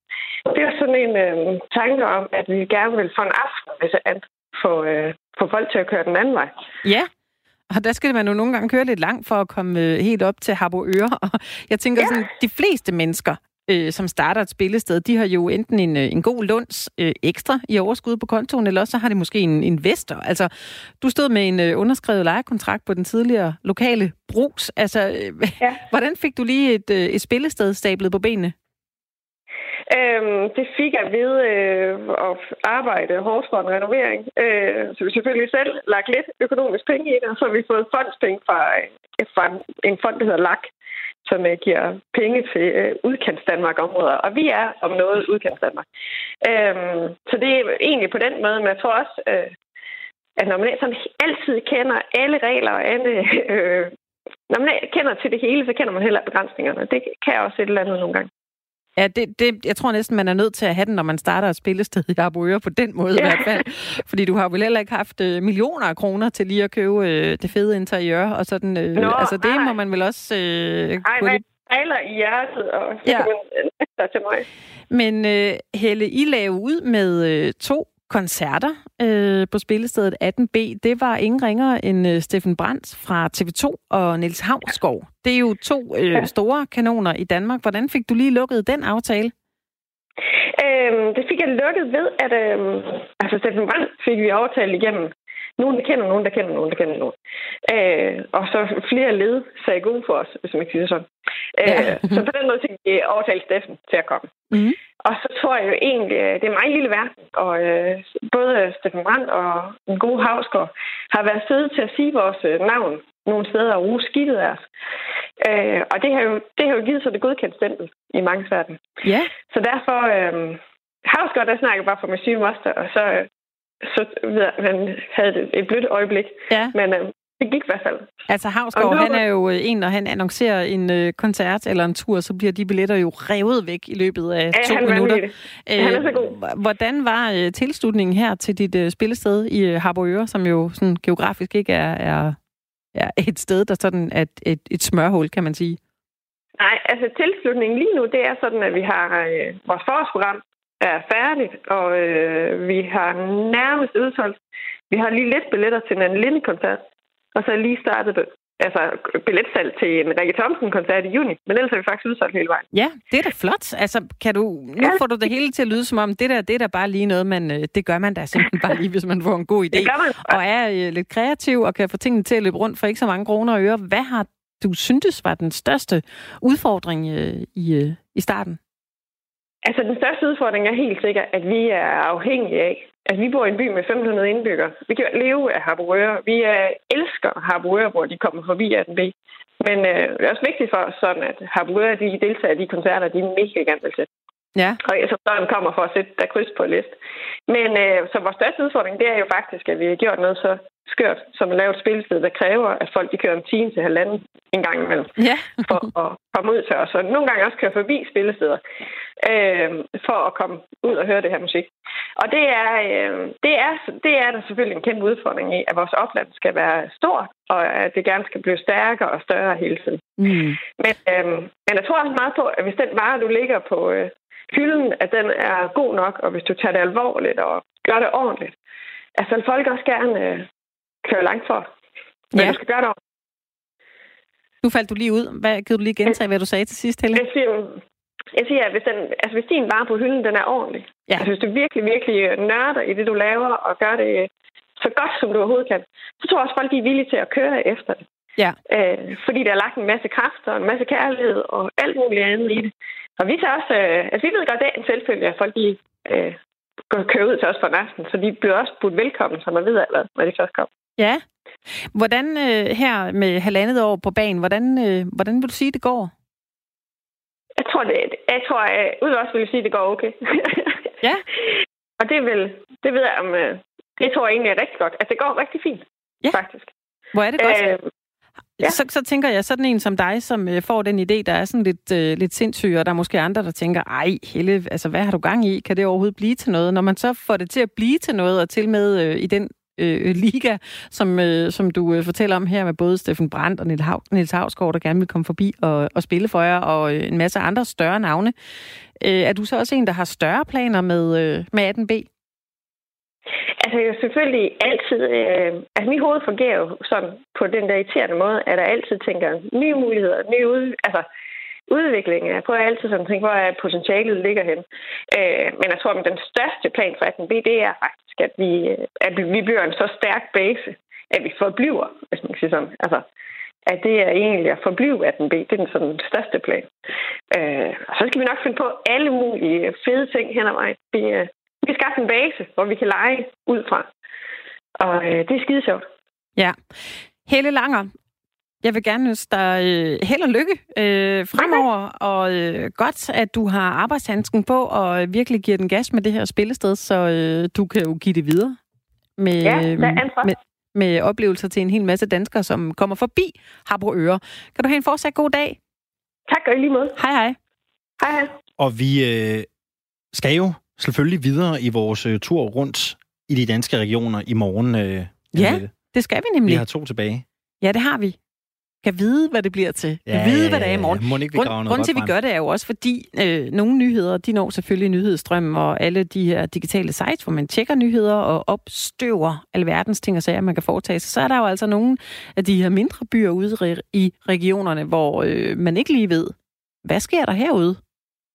Det er sådan en øh, tanke om, at vi gerne vil få en aften, hvis at få, øh, få folk til at køre den anden vej. Ja, og der skal man jo nogle gange køre lidt langt for at komme øh, helt op til Harboøre. Og jeg tænker ja. sådan, de fleste mennesker, øh, som starter et spillested, de har jo enten en, øh, en god lunds øh, ekstra i overskud på kontoen, eller også så har de måske en investor. Altså, du stod med en øh, underskrevet lejekontrakt på den tidligere lokale brugs. Altså, øh, ja. hvordan fik du lige et, øh, et spillested stablet på benene? Øhm, det fik jeg ved øh, at arbejde hårdt for en renovering. Øh, så vi selvfølgelig selv lagt lidt økonomisk penge i det, og så har vi fået fondspenge fra, fra en fond, der hedder LAK, som øh, giver penge til øh, udkants Danmark-områder. Og vi er om noget udkants Danmark. Øhm, så det er egentlig på den måde, men jeg tror også, øh, at når man sådan altid kender alle regler og alle... Øh, når man kender til det hele, så kender man heller begrænsningerne. Det kan også et eller andet nogle gange. Ja, det, det, jeg tror næsten, man er nødt til at have den, når man starter et spillested i Arboøre på den måde ja. i hvert fald. Fordi du har vel heller ikke haft øh, millioner af kroner til lige at købe øh, det fede interiør. Og sådan, øh, Nå, altså det ej. må man vel også... Øh, ej, nej, fejler i hjertet, og så ja. kan man til mig. Men øh, Helle, I lave ud med øh, to koncerter øh, på spillestedet 18B, det var ingen ringere end øh, Steffen Brandt fra TV2 og Niels Havsgaard. Det er jo to øh, store kanoner i Danmark. Hvordan fik du lige lukket den aftale? Øhm, det fik jeg lukket ved, at øh, altså Steffen Brandt fik vi aftalt igennem nogen, der kender nogen, der kender nogen, der kender nogen. Øh, og så flere led sagde gode for os, hvis man ikke siger sådan. Øh, ja. så på den måde fik vi overtalt Steffen til at komme. Mm. Og så tror jeg jo egentlig, at det er meget lille verden, og øh, både Steffen Brandt og en god havsgård har været søde til at sige vores øh, navn nogle steder og ruse skidtet af os. Øh, og det har, jo, det har jo givet sig det godkendt stempel i mange verden. Ja. Så derfor, øh, Havsgård, der snakker bare for min syge moster, og så øh, så han havde et blødt øjeblik. Ja. Men øh, det gik i hvert fald. Altså Havsgaard, han er jo øh, en, når han annoncerer en øh, koncert eller en tur, så bliver de billetter jo revet væk i løbet af ja, to han minutter. Æh, han er så god. Hvordan var øh, tilslutningen her til dit øh, spillested i øh, Harboøre, som jo sådan geografisk ikke er, er, er et sted, der sådan er et, et, et smørhul, kan man sige? Nej, altså tilslutningen lige nu, det er sådan, at vi har øh, vores forårsprogram, er færdigt, og øh, vi har nærmest udsolgt. Vi har lige lidt billetter til en Linde-koncert, og så lige startet altså billetsalg til en Rikke Thomsen-koncert i juni, men ellers er vi faktisk udsolgt hele vejen. Ja, det er da flot. Altså, kan du, nu ja. får du det hele til at lyde som om, det der, det er da bare lige noget, man, øh, det gør man da simpelthen bare lige, hvis man får en god idé. Det gør man. Og er øh, lidt kreativ og kan få tingene til at løbe rundt for ikke så mange kroner og øre. Hvad har du syntes var den største udfordring øh, i, øh, i starten? Altså, den største udfordring er helt sikkert, at vi er afhængige af, at vi bor i en by med 500 indbyggere. Vi kan leve af Harboøre. Vi uh, elsker Harboøre, hvor de kommer forbi 18B. Men uh, det er også vigtigt for os, sådan at Harboøre, de deltager i de koncerter, de er mega gerne vil sætte. Ja. Og så sådan kommer for at sætte der kryds på list. Men uh, så vores største udfordring, det er jo faktisk, at vi har gjort noget så skørt, som at lave et spilsted, der kræver, at folk de kører en time til halvanden en gang imellem. Ja. for at komme ud til os. Og nogle gange også køre forbi spillesteder øh, for at komme ud og høre det her musik. Og det er, øh, det, er, det er der selvfølgelig en kæmpe udfordring i, at vores opland skal være stort, og at det gerne skal blive stærkere og større hele tiden. Mm. Men, øh, men jeg tror også meget på, at hvis den vare, du ligger på øh, hylden, at den er god nok, og hvis du tager det alvorligt og gør det ordentligt, altså folk også gerne øh, køre langt for. Men Ja. du skal gøre det ordentligt. Nu faldt du lige ud. Hvad, kan du lige gentage, hvad du sagde til sidst, Helle? Jeg siger, jeg siger at hvis, den, altså, hvis din vare på hylden, den er ordentlig. Ja. Altså, hvis du virkelig, virkelig nørder i det, du laver, og gør det så godt, som du overhovedet kan, så tror jeg også, folk de er villige til at køre efter det. Ja. Øh, fordi der er lagt en masse kræfter og en masse kærlighed og alt muligt andet i det. Og vi tager også, øh, altså vi ved godt, det er en selvfølge, at folk de, øh, går- kører ud til os for en aften, så de bliver også budt velkommen, så man ved allerede, når de først kommer. Ja. Hvordan øh, her med halvandet år på banen, hvordan, øh, hvordan vil du sige, det går? Jeg tror, det, jeg tror, at ud også vil jeg sige, det går okay. Ja. og det vil, det ved jeg om, øh, det tror jeg egentlig er rigtig godt. Altså, det går rigtig fint, Ja. faktisk. Hvor er det godt? Øh, ja. Så, så tænker jeg, sådan en som dig, som øh, får den idé, der er sådan lidt, øh, lidt sindssyg, og der er måske andre, der tænker, ej, Helle, altså, hvad har du gang i? Kan det overhovedet blive til noget? Når man så får det til at blive til noget, og til med øh, i den øh, liga, som, øh, som du øh, fortæller om her med både Steffen Brandt og Niels, Havsgaard, der gerne vil komme forbi og, og spille for jer, og øh, en masse andre større navne. Øh, er du så også en, der har større planer med, øh, med 18B? Altså, jeg selvfølgelig altid... Øh, altså, mit hoved fungerer jo sådan på den der irriterende måde, at jeg altid tænker nye muligheder, nye ud, altså, udvikling. Jeg prøver altid sådan at tænke, hvor er potentialet ligger hen. Øh, men jeg tror, at den største plan for 18B, det er faktisk, at vi, at vi bliver en så stærk base, at vi forbliver, hvis man kan sige sådan. Altså, at det er egentlig at forblive 18B. Det er den, sådan, den største plan. Øh, og så skal vi nok finde på alle mulige fede ting hen ad vejen. Vi, øh, vi skal skaffe en base, hvor vi kan lege ud fra. Og øh, det er skide sjovt. Ja. Helle Langer, jeg vil gerne ønske dig øh, held og lykke øh, fremover, og øh, godt, at du har arbejdshandsken på og øh, virkelig giver den gas med det her spillested, så øh, du kan jo give det videre med, Ja, er med, med oplevelser til en hel masse danskere, som kommer forbi Harbo Øre. Kan du have en fortsat god dag? Tak og i lige måde. Hej hej. Hej hej. Og vi øh, skal jo selvfølgelig videre i vores øh, tur rundt i de danske regioner i morgen. Øh, Ja, Annette. Det skal vi Vi nemlig. har to tilbage. Ja, det har vi. Kan vide, hvad det bliver til. Kan vide, hvad det er i morgen. Må ikke vi Grund, grunden til, at vi gør det, er jo også, fordi øh, nogle nyheder, de når selvfølgelig nyhedsstrømmen og alle de her digitale sites, hvor man tjekker nyheder og opstøver alverdens ting og sager, man kan foretage sig. Så er der jo altså nogle af de her mindre byer ude i regionerne, hvor øh, man ikke lige ved, hvad sker der herude?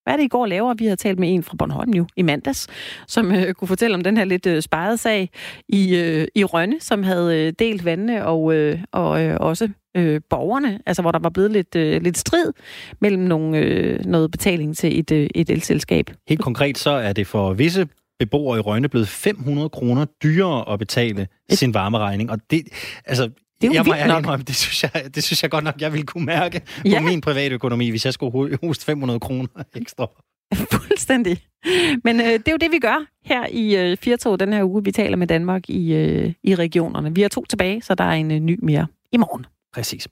Hvad er det i går laver? Vi havde talt med en fra Bornholm jo i mandags, som øh, kunne fortælle om den her lidt øh, spejede sag i, øh, i Rønne, som havde øh, delt vandene og, øh, og øh, også øh, borgerne, altså hvor der var blevet lidt, øh, lidt strid mellem nogle, øh, noget betaling til et, øh, et elselskab. Helt konkret så er det for visse beboere i Rønne blevet 500 kroner dyrere at betale sin varmeregning. Og det, altså, Det er jo jeg må nok. indrømme, det synes, jeg, det synes jeg godt nok, jeg ville kunne mærke Ja. på min private økonomi, hvis jeg skulle ho- hoste 500 kroner ekstra. Fuldstændig. Men øh, det er jo det, vi gør her i øh, Firtog den her uge. Vi taler med Danmark i, øh, i regionerne. Vi har to tilbage, så der er en øh, ny mere i morgen. Præcis.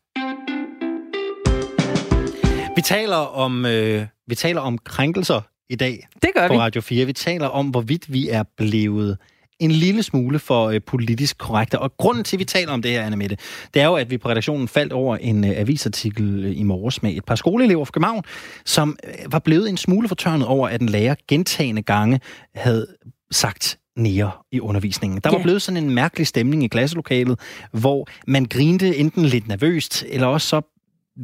Vi taler om, øh, vi taler om krænkelser i dag Det gør på vi. Radio 4. Vi taler om, hvorvidt vi er blevet en lille smule for øh, politisk korrekte. Og grunden til, at vi taler om det her, Anna Mette, det er jo, at vi på redaktionen faldt over en øh, avisartikel øh, i morges med et par skoleelever fra København, som øh, var blevet en smule fortørnet over, at en lærer gentagende gange havde sagt nære i undervisningen. Der var Ja. blevet sådan en mærkelig stemning i klasselokalet, hvor man grinte enten lidt nervøst, eller også så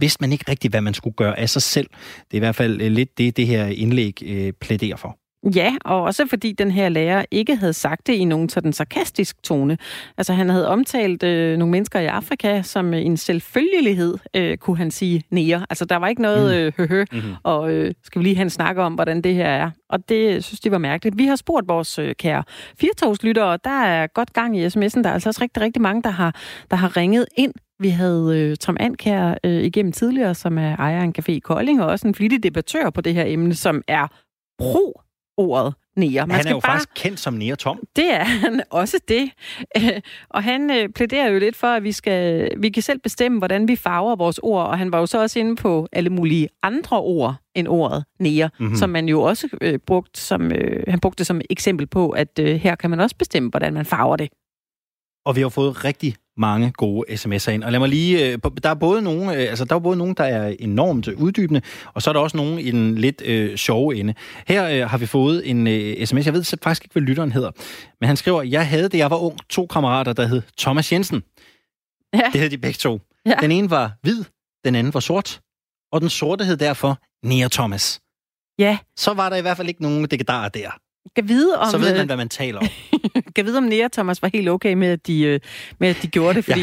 vidste man ikke rigtigt, hvad man skulle gøre af sig selv. Det er i hvert fald øh, lidt det, det her indlæg øh, plæderer for. Ja, og også fordi den her lærer ikke havde sagt det i nogen sådan sarkastisk tone. Altså han havde omtalt øh, nogle mennesker i Afrika som øh, en selvfølgelighed, øh, kunne han sige, nære. Altså der var ikke noget øh, høhø, Mm-hmm. og øh, skal vi lige have en snak om, hvordan det her er. Og det synes de var mærkeligt. Vi har spurgt vores øh, kære firtogslyttere, og der er godt gang i sms'en. Der er altså også rigtig, rigtig mange, der har, der har ringet ind. Vi havde øh, Tom Ankær øh, igennem tidligere, som er ejer af en café i Kolding, og også en flittig debattør på det her emne, som er pro ordet nære. Han er jo bare... faktisk kendt som Nære Tom. Det er han også det. Og han øh, plæderer jo lidt for, at vi skal vi kan selv bestemme, hvordan vi farver vores ord. Og han var jo så også inde på alle mulige andre ord end ordet nære, Mhm. mm-hmm. som man jo også øh, brugt som, øh, han brugte som eksempel på, at øh, her kan man også bestemme, hvordan man farver det. Og vi har fået rigtig mange gode sms'er ind. Og lad mig lige... øh, Der er både nogen, øh, altså der er både nogen, der er enormt uddybende, og så er der også nogen i den lidt øh, sjove ende. Her øh, har vi fået en øh, sms. Jeg ved faktisk ikke, hvad lytteren hedder. Men han skriver, jeg havde, da jeg var ung, to kammerater, der hed Thomas Jensen. Ja. Det hed de begge to. Ja. Den ene var hvid, den anden var sort. Og den sorte hed derfor Nea Thomas. Ja, Så var der i hvert fald ikke nogen degedarer der. Kan vide om, Så ved man, øh, hvad man taler om. kan vide om Nea Thomas var helt okay med, at de, øh, med, at de gjorde det, fordi...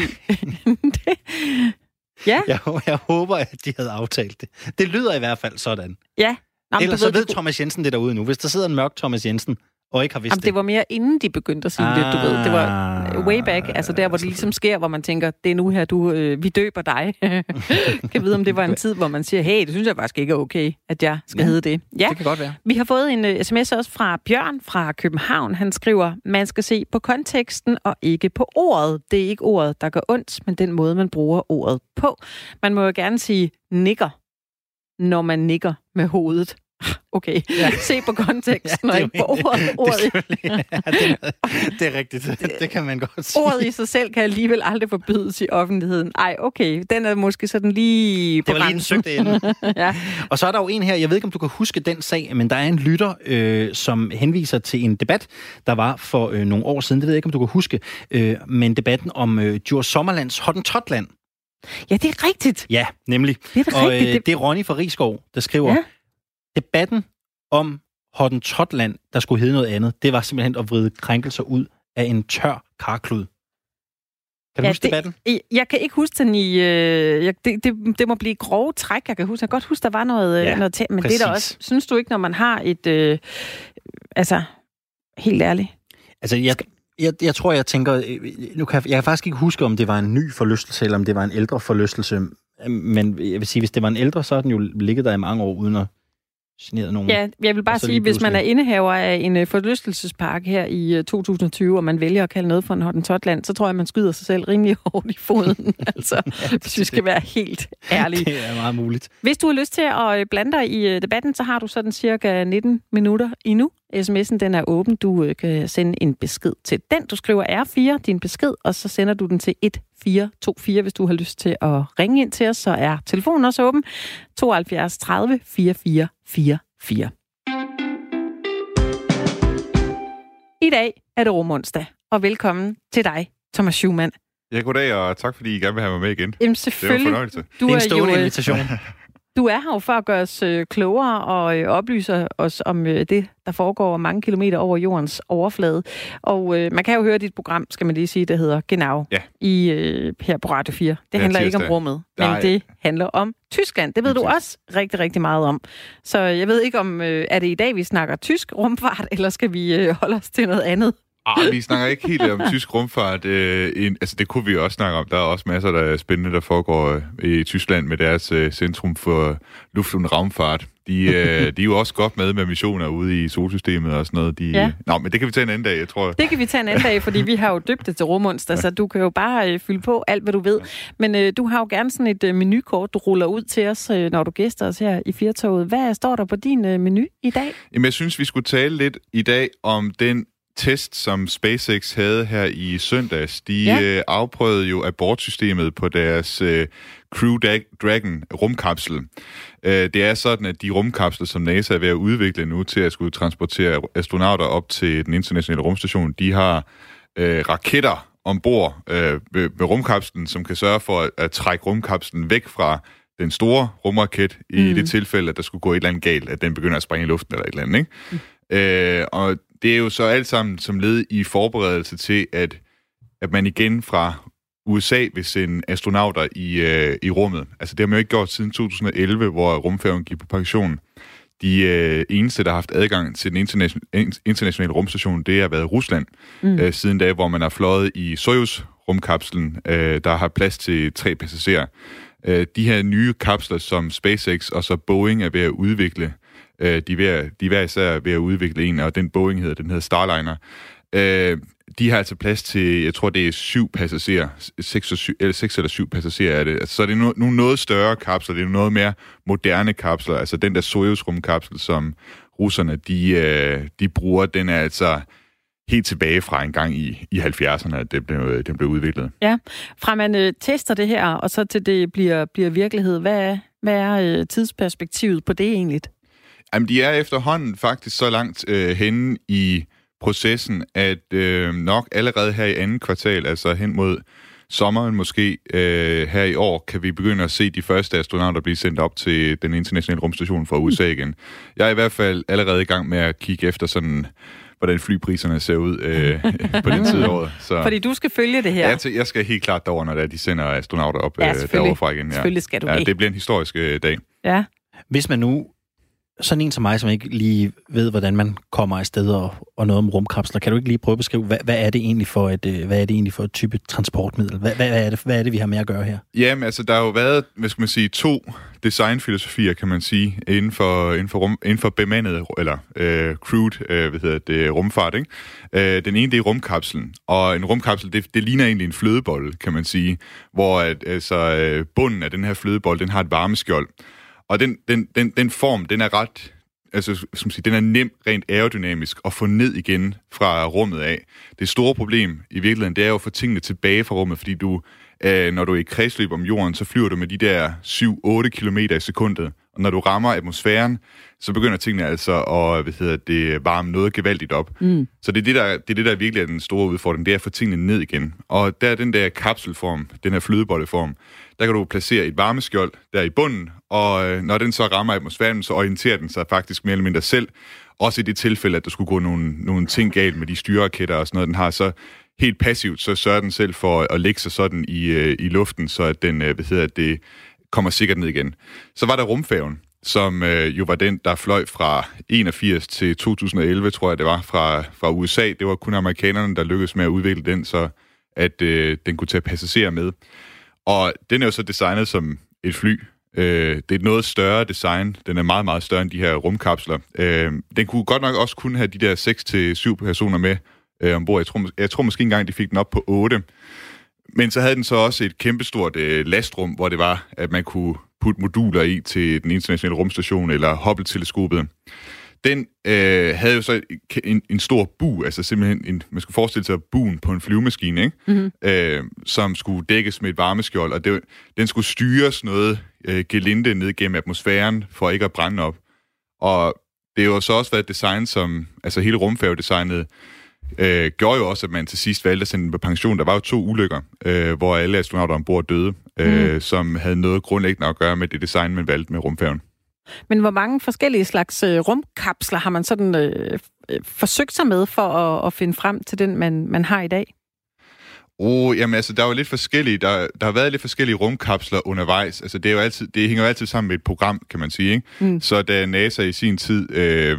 det, ja, Jeg, jeg håber, at de havde aftalt det. Det lyder i hvert fald sådan. ja. Nå, Ellers så ved du- Thomas Jensen det derude nu. Hvis der sidder en mørk Thomas Jensen, og ikke har vidst Jamen, det var mere inden de begyndte at sige ah, det, du ved. Det var way back, altså der, hvor det ligesom sker, hvor man tænker, det er nu her, du, øh, vi døber dig. kan vide, om det var en tid, hvor man siger, hey, det synes jeg faktisk ikke er okay, at jeg skal Ja, hedde det. Ja, Det kan godt være. vi har fået en uh, sms også fra Bjørn fra København. Han skriver, man skal se på konteksten og ikke på ordet. Det er ikke ordet, der gør ondt, men den måde, man bruger ordet på. Man må jo gerne sige nikker, når man nikker med hovedet. Okay, ja. se på konteksten Ja, og det ikke på ordet. Det, ordet, selvfølgelig- ja, det, er, det er rigtigt. Det, det kan man godt sige. ordet i sig selv kan alligevel aldrig forbydes i offentligheden. Ej, okay, den er måske sådan lige på det var lige den grænsen. søgte ende. ja. Og så er der jo en her, jeg ved ikke, om du kan huske den sag, men der er en lytter, øh, som henviser til en debat, der var for øh, nogle år siden. Det ved jeg ikke, om du kan huske. Øh, men debatten om øh, Djurs Sommerlands Hottentotland. ja, det er rigtigt. Ja, nemlig. Det er da Og rigtigt. øh, Det- det er Ronny fra Rigskov, der skriver, Ja. Debatten om Hottentotland, der skulle hedde noget andet, det var simpelthen at vride krænkelser ud af en tør karklud. Kan du Ja, huske det- debatten? Jeg- Jeg kan ikke huske den i... Øh, jeg, det, det, det må blive grove træk, jeg kan huske. Jeg kan godt huske, der var noget... Ja, Ja, noget tæ- men det er der præcis. også... Synes du ikke, når man har et... Øh, altså, helt ærligt. Altså, jeg, jeg, jeg tror, jeg tænker... øh, Nu kan jeg, jeg kan faktisk ikke huske, om det var en ny forlystelse, eller om det var en ældre forlystelse. Men jeg vil sige, hvis det var en ældre, så har den jo ligget der i mange år, uden at genere nogen. Ja, jeg vil bare sige, hvis man er indehaver af en øh, forlystelsespark her i øh, 2020, og man vælger at kalde noget for en Hottentotland, så tror jeg, man skyder sig selv rimelig hårdt i foden. altså, hvis vi skal være helt ærlige. Det er meget muligt. Hvis du har lyst til at øh, blande dig i øh, debatten, så har du sådan cirka 19 minutter endnu. SMS'en den er åben. Du øh, kan sende en besked til den. Du skriver R4, din besked, og så sender du den til 1424, hvis du har lyst til at ringe ind til os. Så er telefonen også åben. 72 30 44 44. I dag er det rumonsdag, og velkommen til dig, Thomas Schumann. Ja, goddag, og tak fordi I gerne vil have mig med igen. Jamen Det var en selvfølgelig, fornøjelse. du det er en stående jo, øh, invitation. Du er her jo for at gøre os øh, klogere og øh, oplyse os om øh, det, der foregår mange kilometer over jordens overflade. Og øh, man kan jo høre dit program, skal man lige sige, der hedder Genau, Ja. i, øh, her på Radio 4. Det Hver handler ikke om tirsdag. rummet, men Nej. det handler om Tyskland. Det ved du også rigtig, rigtig meget om. Så jeg ved ikke, om øh, er det i dag, vi snakker tysk rumfart, eller skal vi øh, holde os til noget andet? Ah, vi snakker ikke helt om tysk rumfart. Øh, en, altså, det kunne vi også snakke om. Der er også masser, der er spændende, der foregår øh, i Tyskland med deres øh, Centrum for Luft- og Raumfart. De, øh, de er jo også godt med med missioner ude i solsystemet og sådan noget. De, Ja. Nå, men det kan vi tage en anden dag, jeg tror. Det kan vi tage en anden dag, fordi vi har jo døbt det til rumonsdag, så du kan jo bare øh, fylde på alt, hvad du ved. Men øh, du har jo gerne sådan et øh, menukort, du ruller ud til os, øh, når du gæster os her i Firtoget. Hvad står der på din øh, menu i dag? Jamen, jeg synes, vi skulle tale lidt i dag om den test, som SpaceX havde her i søndags. De Ja. øh, afprøvede jo abortsystemet på deres øh, Crew Dragon rumkapsel. Øh, det er sådan, at de rumkapsler, som NASA er ved at udvikle nu til at skulle transportere astronauter op til den internationale rumstation, de har øh, raketter ombord øh, ved, ved rumkapslen, som kan sørge for at, at trække rumkapslen væk fra den store rumraket, i Mm. det tilfælde, at der skulle gå et eller andet galt, at den begynder at springe i luften eller et eller andet. Ikke? Øh, og det er jo så alt sammen som led i forberedelse til, at, at man igen fra USA vil sende astronauter i, øh, i rummet. Altså det har man jo ikke gjort siden 2011, hvor rumfærgen gik på pension. De øh, eneste, der har haft adgang til den internation- internationale rumstation, det har været Rusland. Mm. Øh, siden da, hvor man har fløjet i Soyuz-rumkapslen, øh, der har plads til tre passagerer. Øh, de her nye kapsler, som SpaceX og så Boeing er ved at udvikle, øh, de, er ved de er hver især ved at udvikle en, og den Boeing hedder, den hedder Starliner. Øh, de har altså plads til, jeg tror det er syv passagerer, seks, og syv, eller, seks eller syv passagerer er det. Altså, så er det nu, nu noget større kapsler, det er noget mere moderne kapsler. Altså den der Soyuz-rumkapsel, som russerne de, øh, de bruger, den er altså helt tilbage fra en gang i, i 70'erne, at det blev, den blev udviklet. Ja, fra man øh, tester det her, og så til det bliver, bliver virkelighed. Hvad er, hvad er øh, tidsperspektivet på det egentlig? Jamen, de er efterhånden faktisk så langt øh, henne i processen, at øh, nok allerede her i anden kvartal, altså hen mod sommeren måske øh, her i år, kan vi begynde at se de første astronauter blive sendt op til den internationale rumstation fra USA igen. Jeg er i hvert fald allerede i gang med at kigge efter sådan hvordan flypriserne ser ud øh, på den tid af året. Så. Fordi du skal følge det her. Ja, jeg skal helt klart derover, når de sender astronauter op ja, øh, derovre fra igen. Ja. Selvfølgelig skal du ja, det bliver en historisk øh, dag. Ja. Hvis man nu sådan en som mig, som ikke lige ved, hvordan man kommer afsted og, og noget om rumkapsler, kan du ikke lige prøve at beskrive, hvad, hvad er det egentlig for et, øh, hvad er det egentlig for et type transportmiddel? Hvad, hvad, er det, hvad er det, vi har med at gøre her? Jamen, altså, der har jo været, hvad skal man sige, to designfilosofier, kan man sige, inden for, inden for, rum, inden for bemandet, eller øh, crewed, øh, hvad hedder det, rumfart, ikke? Øh, den ene, det er rumkapslen, og en rumkapsel, det, det ligner egentlig en flødebold, kan man sige, hvor at, altså, øh, bunden af den her flødebold, den har et varmeskjold, og den, den, den, den form, den er ret altså, som siger, den er nem rent aerodynamisk at få ned igen fra rummet af. Det store problem i virkeligheden, det er jo at få tingene tilbage fra rummet, fordi du, øh, når du er i kredsløb om jorden, så flyver du med de der 7-8 km i sekundet. Og når du rammer atmosfæren, så begynder tingene altså at hvad hedder det, varme noget gevaldigt op. Mm. Så det er det, der, det er det, der virkelig er den store udfordring, det er at få tingene ned igen. Og der er den der kapselform, den her flydebolleform, der kan du placere et varmeskjold der i bunden, og øh, når den så rammer atmosfæren, så orienterer den sig faktisk mere eller mindre selv. Også i det tilfælde, at der skulle gå nogle, nogle ting galt med de styreraketter og sådan noget, den har, så helt passivt, så sørger den selv for at lægge sig sådan i, øh, i luften, så at den, øh, hvad hedder det, kommer sikkert ned igen. Så var der rumfærgen, som øh, jo var den, der fløj fra 81 til 2011, tror jeg det var, fra, fra USA. Det var kun amerikanerne, der lykkedes med at udvikle den, så at øh, den kunne tage passagerer med. Og den er jo så designet som et fly. Øh, det er et noget større design. Den er meget, meget større end de her rumkapsler. Øh, den kunne godt nok også kun have de der 6-7 personer med øh, ombord. Jeg tror, jeg tror måske engang, de fik den op på 8. Men så havde den så også et kæmpestort øh, lastrum, hvor det var, at man kunne putte moduler i til den internationale rumstation eller Hubble-teleskopet. Den øh, havde jo så en, en stor bu, altså simpelthen, en, man skulle forestille sig buen på en flyvemaskine, ikke? Mm-hmm. Øh, som skulle dækkes med et varmeskjold, og det, den skulle styres noget øh, gelinde ned gennem atmosfæren, for ikke at brænde op. Og det har jo så også været et design, som, altså hele rumfærgedesignet, øh, gjorde jo også, at man til sidst valgte at sende den på pension. Der var jo to ulykker, øh, hvor alle astronauter ombord døde, øh, mm. som havde noget grundlæggende at gøre med det design, man valgte med rumfærgen. Men hvor mange forskellige slags øh, rumkapsler har man sådan øh, øh, forsøgt sig med for at, at finde frem til den, man, man har i dag? Oh, jamen altså, der er jo lidt forskellige, der, der har været lidt forskellige rumkapsler undervejs. Altså, det, er jo altid, det hænger jo altid sammen med et program, kan man sige. Ikke? Mm. Så da NASA i sin tid øh,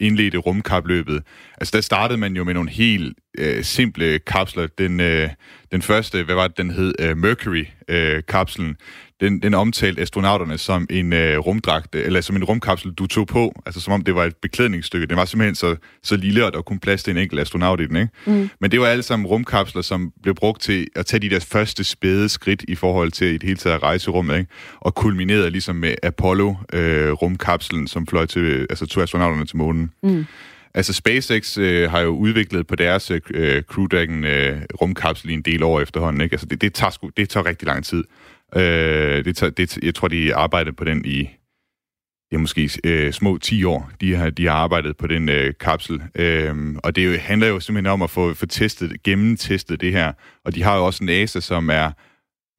indledte rumkapløbet, altså der startede man jo med nogle helt øh, simple kapsler. Den, øh, den første, hvad var det, den hed? Øh, Mercury-kapslen. Øh, den, den omtalte astronauterne som en øh, rumdragt, eller som en rumkapsel, du tog på, altså som om det var et beklædningsstykke. Den var simpelthen så, så lille, at der kunne plads til en enkelt astronaut i den. Ikke? Mm. Men det var alle sammen rumkapsler, som blev brugt til at tage de der første spæde skridt i forhold til i det hele taget at rejse rummet, ikke? og kulminerede ligesom med Apollo-rumkapslen, øh, som fløj til, altså tog astronauterne til månen. Mm. Altså SpaceX øh, har jo udviklet på deres øh, Crew Dragon øh, rumkapsel i en del år efterhånden. Ikke? Altså det, det, tager sgu, det tager rigtig lang tid. Øh, det det, jeg tror, de arbejdet på den i ja, måske øh, små 10 år. De har, de har arbejdet på den øh, kapsel. Øh, og det jo, handler jo simpelthen om at få, få testet, gennemtestet det her. Og de har jo også en ASA, som er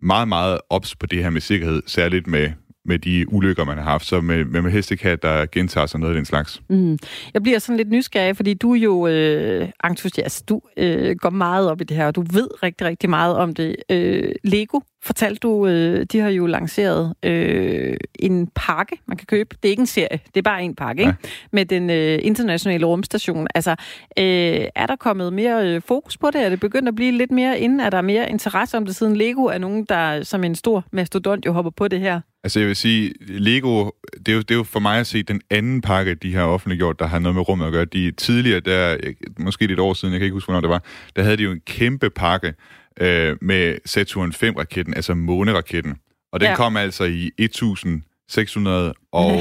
meget, meget ops på det her med sikkerhed, særligt med, med de ulykker, man har haft, så med, med, med hestekat, der gentager sig noget af den slags. Mm. Jeg bliver sådan lidt nysgerrig, fordi du er jo øh, entusiast. Du øh, går meget op i det her, og du ved rigtig, rigtig meget om det. Øh, Lego, fortalte du, øh, de har jo lanceret øh, en pakke, man kan købe. Det er ikke en serie, det er bare en pakke, ikke? Med den øh, internationale rumstation. Altså, øh, er der kommet mere øh, fokus på det? Er det begyndt at blive lidt mere inden? Er der mere interesse om det, siden Lego er nogen, der som en stor mastodont jo hopper på det her? Altså jeg vil sige, Lego, det er, jo, det er jo for mig at se den anden pakke, de har offentliggjort, der har noget med rummet at gøre. De tidligere, der, måske lidt år siden, jeg kan ikke huske, hvornår det var, der havde de jo en kæmpe pakke øh, med Saturn 5-raketten, altså måneraketten. Og den ja. kom altså i 1600 og...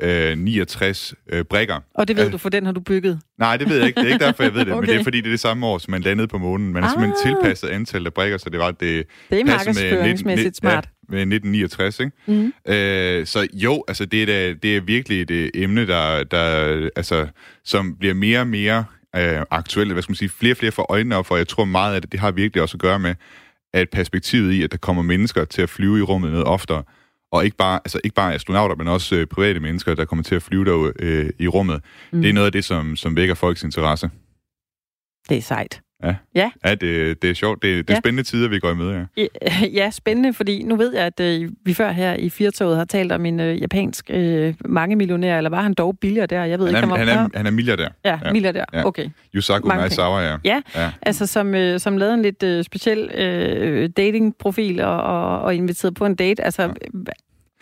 Øh, 69 øh, brækker. Og det ved du, for den har du bygget? Nej, det ved jeg ikke. Det er ikke derfor, jeg ved det. okay. Men det er, fordi det er det samme år, som man landede på månen. Man har ah. simpelthen tilpasset antallet af brækker, så det var det... Det er markedsføringsmæssigt smart. Ja, med 1969, ikke? Mm. Øh, så jo, altså det er, da, det er virkelig et øh, emne, der, der, altså, som bliver mere og mere øh, aktuelle, hvad skal man sige, flere og flere for øjnene op, for jeg tror meget af det, det har virkelig også at gøre med, at perspektivet i, at der kommer mennesker til at flyve i rummet noget oftere, og ikke bare, altså ikke bare astronauter, men også øh, private mennesker, der kommer til at flyve der øh, i rummet. Mm. Det er noget af det, som, som vækker folks interesse. Det er sejt. Ja, Ja. ja det, det er sjovt. Det, det er Ja. spændende tider, vi går i møde, ja. Ja, spændende, fordi nu ved jeg, at øh, vi før her i Firtoget har talt om en øh, japansk øh, mange millionær, eller var han dog billigere der? Jeg ved Han ikke, er, var han er, han er milliardær. Ja, ja. milliardær. Ja. Okay. Yusaku Mange Maezawa, ja. Ja, ja. altså som, øh, som lavede en lidt øh, speciel øh, datingprofil og, og, og inviteret på en date. Altså, ja.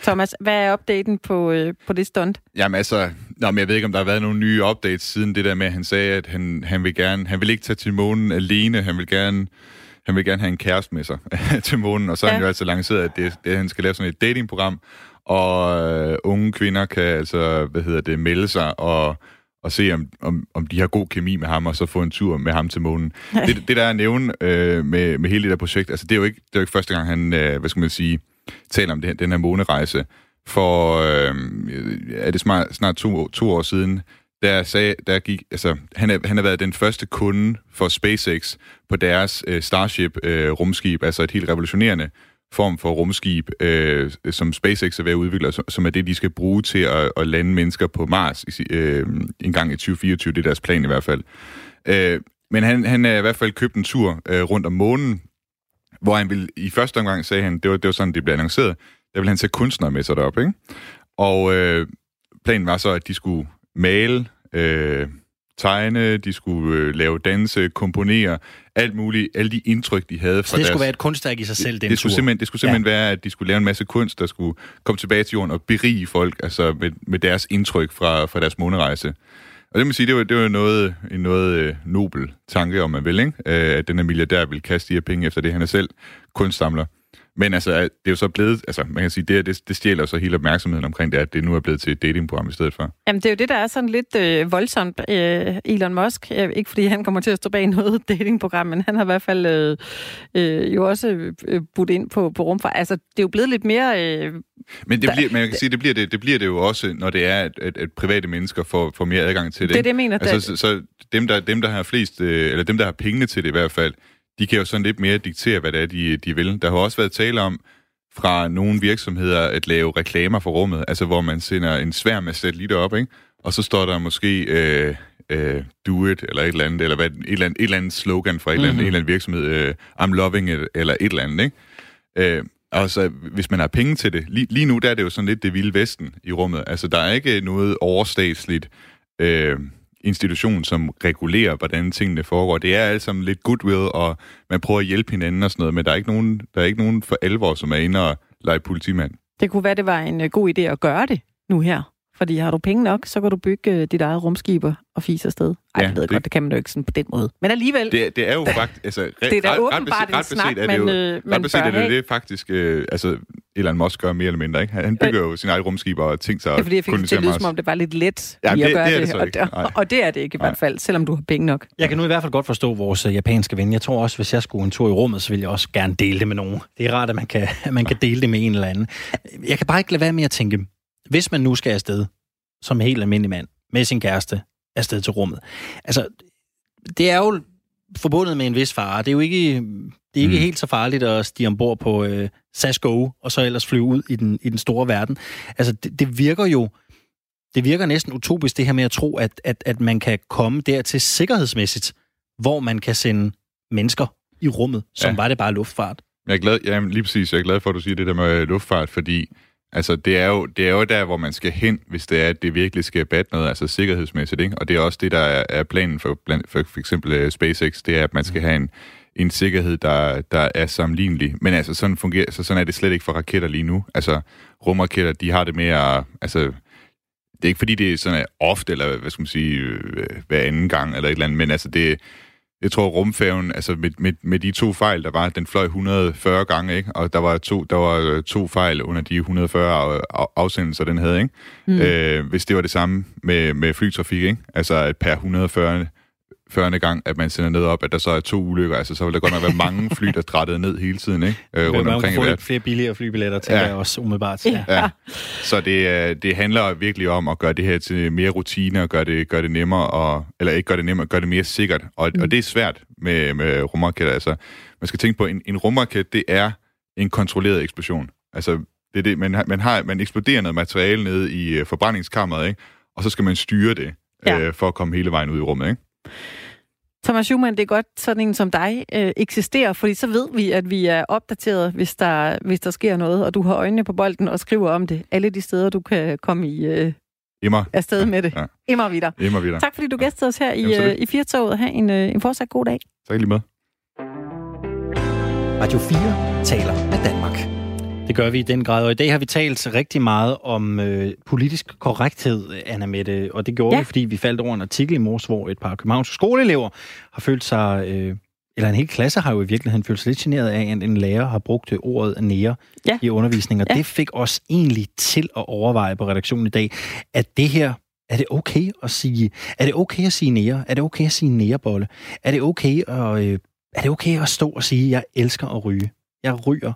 Thomas, hvad er updaten på, øh, på det stunt? Jamen altså, nå, men jeg ved ikke, om der har været nogle nye updates siden det der med, at han sagde, at han, han vil gerne, han vil ikke tage til månen alene, han vil gerne, han vil gerne have en kæreste med sig til månen, og så har Ja. han jo altså lanceret, at det, det, han skal lave sådan et datingprogram, og øh, unge kvinder kan altså, hvad hedder det, melde sig og, og se, om, om, om de har god kemi med ham, og så få en tur med ham til månen. Det, det der er at nævne øh, med, med hele det der projekt, altså det er jo ikke, det er jo ikke første gang, han, øh, hvad skal man sige, taler om det, den her månerejse. For øh, er det snart, snart to, to år siden, der sagde, der gik, altså, han, er, han har været den første kunde for SpaceX på deres øh, Starship øh, rumskib, altså et helt revolutionerende form for rumskib, øh, som SpaceX er ved at udvikle, som, som er det, de skal bruge til at, at lande mennesker på Mars i, øh, en gang i 2024. Det er deres plan i hvert fald. Øh, men han, han er i hvert fald købt en tur øh, rundt om månen, hvor han vil, i første omgang sagde han, det var, det var sådan, det blev annonceret, der ville han tage kunstnere med sig derop, ikke? Og øh, planen var så, at de skulle male, øh, tegne, de skulle øh, lave danse, komponere, alt muligt, alle de indtryk, de havde fra Så det deres... skulle være et kunstværk i sig selv, den det skulle tur. simpelthen, det skulle simpelthen ja. være, at de skulle lave en masse kunst, der skulle komme tilbage til jorden og berige folk, altså med, med deres indtryk fra, fra deres månerejse. Og det må sige, det var, det var noget, en noget øh, nobel tanke, om man vil, ikke? Øh, at den her milliardær vil kaste de her penge efter det, han er selv kunstsamler. Men altså, det er jo så blevet, altså man kan sige, det, det, det stjæler så hele opmærksomheden omkring det, at det nu er blevet til et datingprogram i stedet for. Jamen, det er jo det, der er sådan lidt øh, voldsomt. Øh, Elon Musk, øh, ikke fordi han kommer til at stå bag noget datingprogram, men han har i hvert fald øh, øh, jo også øh, budt ind på, på rumfart. Altså, det er jo blevet lidt mere... Øh, Men, det bliver, jeg kan sige, det bliver det, det bliver det jo også, når det er, at, at, at private mennesker får, får mere adgang til det. det er det, jeg mener. Altså, så, så dem, der, dem, der har flest, øh, eller dem, der har pengene til det i hvert fald, de kan jo sådan lidt mere diktere, hvad det er, de, de vil. Der har også været tale om fra nogle virksomheder at lave reklamer for rummet, altså hvor man sender en svær med satellitter op, ikke? og så står der måske øh, øh, do it, eller et eller andet, eller hvad, et, eller andet, et eller andet slogan fra et eller andet, Mhm. en eller anden virksomhed, øh, I'm loving it, eller et eller andet. Ikke? Øh, og så, hvis man har penge til det, lige, lige nu der er det jo sådan lidt det vilde vesten i rummet. Altså, der er ikke noget overstatsligt øh, institution, som regulerer, hvordan tingene foregår. Det er alt sammen lidt goodwill, og man prøver at hjælpe hinanden og sådan noget, men der er ikke nogen, der er ikke nogen for alvor, som er inde og lege politimand. Det kunne være, det var en øh, god idé at gøre det nu her. Fordi har du penge nok, så kan du bygge øh, dit eget rumskib og- fise afsted. Ej, Ja, ja, jeg ved det- det... godt, det kan man jo ikke sådan på den måde. Men alligevel, det, Det, det er jo faktisk... Altså, re- det er da ret- ret åbenbart beset- en ret beset snak, er det man, jo- øh, Ret man beset bør er det have. det faktisk... Øh, altså, Elon Musk gør mere eller mindre, ikke? Han, bygger jo sin eget rumskib og tænkt sig Det er fordi, jeg fik det til at lyde, som om det var lidt let Ja, lige at det- gøre det er det så og, ikke. og, og det er det ikke i hvert fald, selvom du har penge nok. Jeg kan nu i hvert fald godt forstå vores øh, japanske ven. Jeg tror også, hvis jeg skulle en tur i rummet, så ville jeg også gerne dele det med nogen. Det er rart, at man kan, at man kan dele det med en eller anden. Jeg kan bare ikke lade være med at tænke, hvis man nu skal afsted, som helt almindelig mand, med sin kæreste, afsted til rummet. Altså, det er jo forbundet med en vis fare. Det er jo ikke, det er ikke Mm. helt så farligt at stige ombord på øh, SAS Go, og så ellers flyve ud i den, i den store verden. Altså, det, det virker jo det virker næsten utopisk, det her med at tro, at, at, at man kan komme dertil sikkerhedsmæssigt, hvor man kan sende mennesker i rummet, som Ja. ja. var det bare luftfart. Jeg er glad, ja, lige præcis. Jeg er glad for, at du siger det der med luftfart, fordi altså, det, er jo, det er jo der, hvor man skal hen, hvis det er, at det virkelig skal batte noget, altså sikkerhedsmæssigt. Ikke? Og det er også det, der er, er planen for, blandt, for, for eksempel øh, SpaceX, det er, at man skal have en, en sikkerhed, der, der er sammenlignelig. Men altså, sådan, fungerer, så sådan er det slet ikke for raketter lige nu. Altså, rumraketter, de har det mere... Altså, det er ikke fordi, det er sådan ofte, eller hvad skal man sige, øh, hver anden gang, eller et eller andet, men altså, det, jeg tror, rumfærgen, altså med, med, med de to fejl, der var, den fløj 140 gange, ikke? og der var to, der var øh, to fejl under de 140 af- af- afsendelser, den havde. Ikke? Mm. Øh, hvis det var det samme med, med flytrafik, ikke? altså at per 140 førende gang, at man sender ned op, at der så er to ulykker, altså så vil der godt nok være mange fly, der drættede ned hele tiden, ikke? Øh, rundt man omkring i kunne få flere billigere flybilletter, tænker Ja. jeg også umiddelbart. Ja. Ja. Så det, øh, det handler virkelig om at gøre det her til mere rutine og gøre det, gøre det nemmere, og, eller ikke gøre det nemmere, gøre det mere sikkert. Og, mm. og det er svært, med, med rumraketter. Altså, man skal tænke på, at en, en rumraket, det er en kontrolleret eksplosion. Altså, det er det, man, man, har, man eksploderer noget materiale nede i uh, forbrændingskammeret, ikke? og så skal man styre det, Ja. øh, for at komme hele vejen ud i rummet. Ikke? Thomas Schumann, det er godt, sådan en som dig øh, eksisterer, fordi så ved vi, at vi er opdateret, hvis der, hvis der sker noget, og du har øjnene på bolden og skriver om det. Alle de steder, du kan komme i øh, Immer, afsted Ja, med det. ja. Immer videre. immer videre. Tak fordi du gæstede os her i, Jamen, øh, i Firtoget. Ha' en, øh, en fortsat god dag. Tak lige med. Radio 4 taler med Danmark. Det gør vi i den grad, og i dag har vi talt rigtig meget om øh, politisk korrekthed, Anna Mette, og det gjorde Ja. vi, fordi vi faldt over en artikel i morges, hvor et par københavnske skoleelever har følt sig, øh, eller en hel klasse har jo i virkeligheden følt sig lidt generet af, at en lærer har brugt øh, ordet nære Ja. i undervisning, og Ja. det fik os egentlig til at overveje på redaktionen i dag, at det her er det okay at sige, er det okay at sige nære? Er det okay at sige nærebolle? Er det okay at, øh, er det okay at stå og sige, jeg elsker at ryge? Jeg ryger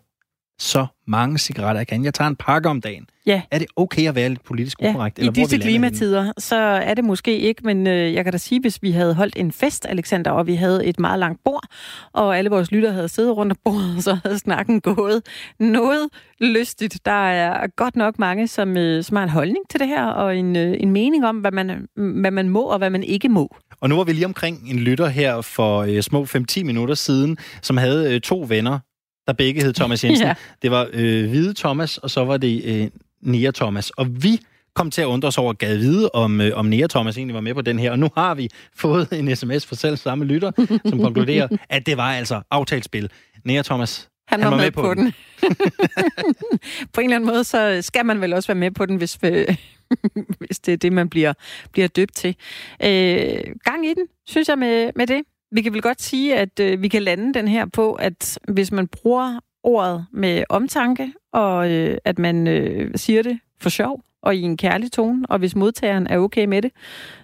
så mange cigaretter, jeg kan. Jeg tager en pakke om dagen. Ja. Er det okay at være lidt politisk Ja, ukorrekt? i hvor disse vi lander henne? klimatider, så er det måske ikke, men øh, jeg kan da sige, hvis vi havde holdt en fest, Alexander, og vi havde et meget langt bord, og alle vores lytter havde siddet rundt om bordet, så havde snakken gået noget lystigt. Der er godt nok mange, som, øh, som har en holdning til det her, og en, øh, en mening om, hvad man, hvad man må og hvad man ikke må. Og nu var vi lige omkring en lytter her for øh, små 5-10 minutter siden, som havde øh, to venner, der begge hed Thomas Jensen. Ja. Det var øh, Hvide Thomas, og så var det øh, Nia Thomas. Og vi kom til at undre os over, gad vide, om, øh, om Nia Thomas egentlig var med på den her. Og nu har vi fået en sms fra selv samme lytter, som konkluderer, at det var altså aftalt spil. Nia Thomas, Han, var, med, med på, på den. den. på en eller anden måde, så skal man vel også være med på den, hvis, øh, hvis det er det, man bliver, bliver døbt til. Øh, gang i den, synes jeg med, med det. Vi kan vel godt sige, at øh, vi kan lande den her på, at hvis man bruger ordet med omtanke, og øh, at man øh, siger det for sjov, og i en kærlig tone, og hvis modtageren er okay med det,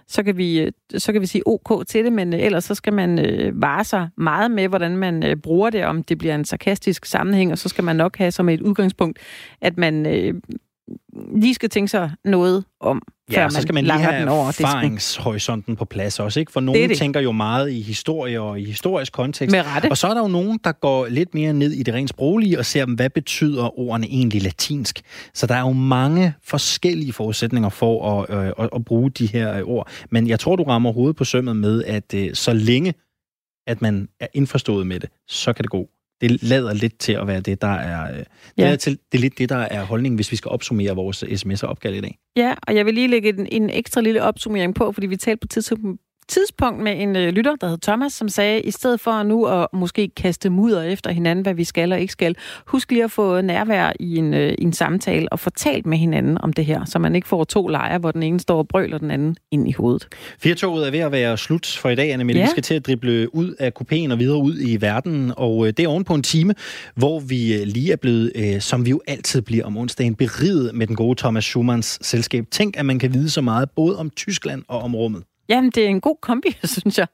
så kan vi, øh, så kan vi sige ok til det, men øh, ellers så skal man øh, vare sig meget med, hvordan man øh, bruger det, om det bliver en sarkastisk sammenhæng, og så skal man nok have som et udgangspunkt, at man øh, lige skal tænke sig noget om, før Ja, så skal man lige have den over erfaringshorisonten på plads også, ikke? For nogen Det det. tænker jo meget i historie og i historisk kontekst. Med rette. Og så er der jo nogen, der går lidt mere ned i det rent sproglige og ser, hvad betyder ordene egentlig latinsk. Så der er jo mange forskellige forudsætninger for at, øh, at, at bruge de her øh, ord. Men jeg tror, du rammer hovedet på sømmet med, at øh, så længe at man er indforstået med det, så kan det gå. Det lader lidt til at være det, der er, øh, det, Ja. er til, det er lidt det, der er holdningen, hvis vi skal opsummere vores sms'er opkald i dag. Ja, og jeg vil lige lægge en, en ekstra lille opsummering på, fordi vi talte på tidspunkt, tidspunkt med en øh, lytter, der hed Thomas, som sagde, i stedet for nu at måske kaste mudder efter hinanden, hvad vi skal og ikke skal, husk lige at få nærvær i en, øh, i en samtale og få talt med hinanden om det her, så man ikke får to lejre, hvor den ene står og brøler den anden ind i hovedet. Firtoget er ved at være slut for i dag, Anne Ja. Vi skal til at drible ud af kupéen og videre ud i verden, og øh, det er oven på en time, hvor vi øh, lige er blevet, øh, som vi jo altid bliver om onsdagen, beriget med den gode Thomas Schumanns selskab. Tænk, at man kan vide så meget både om Tyskland og om rummet. Jamen, det er en god kombi, synes jeg.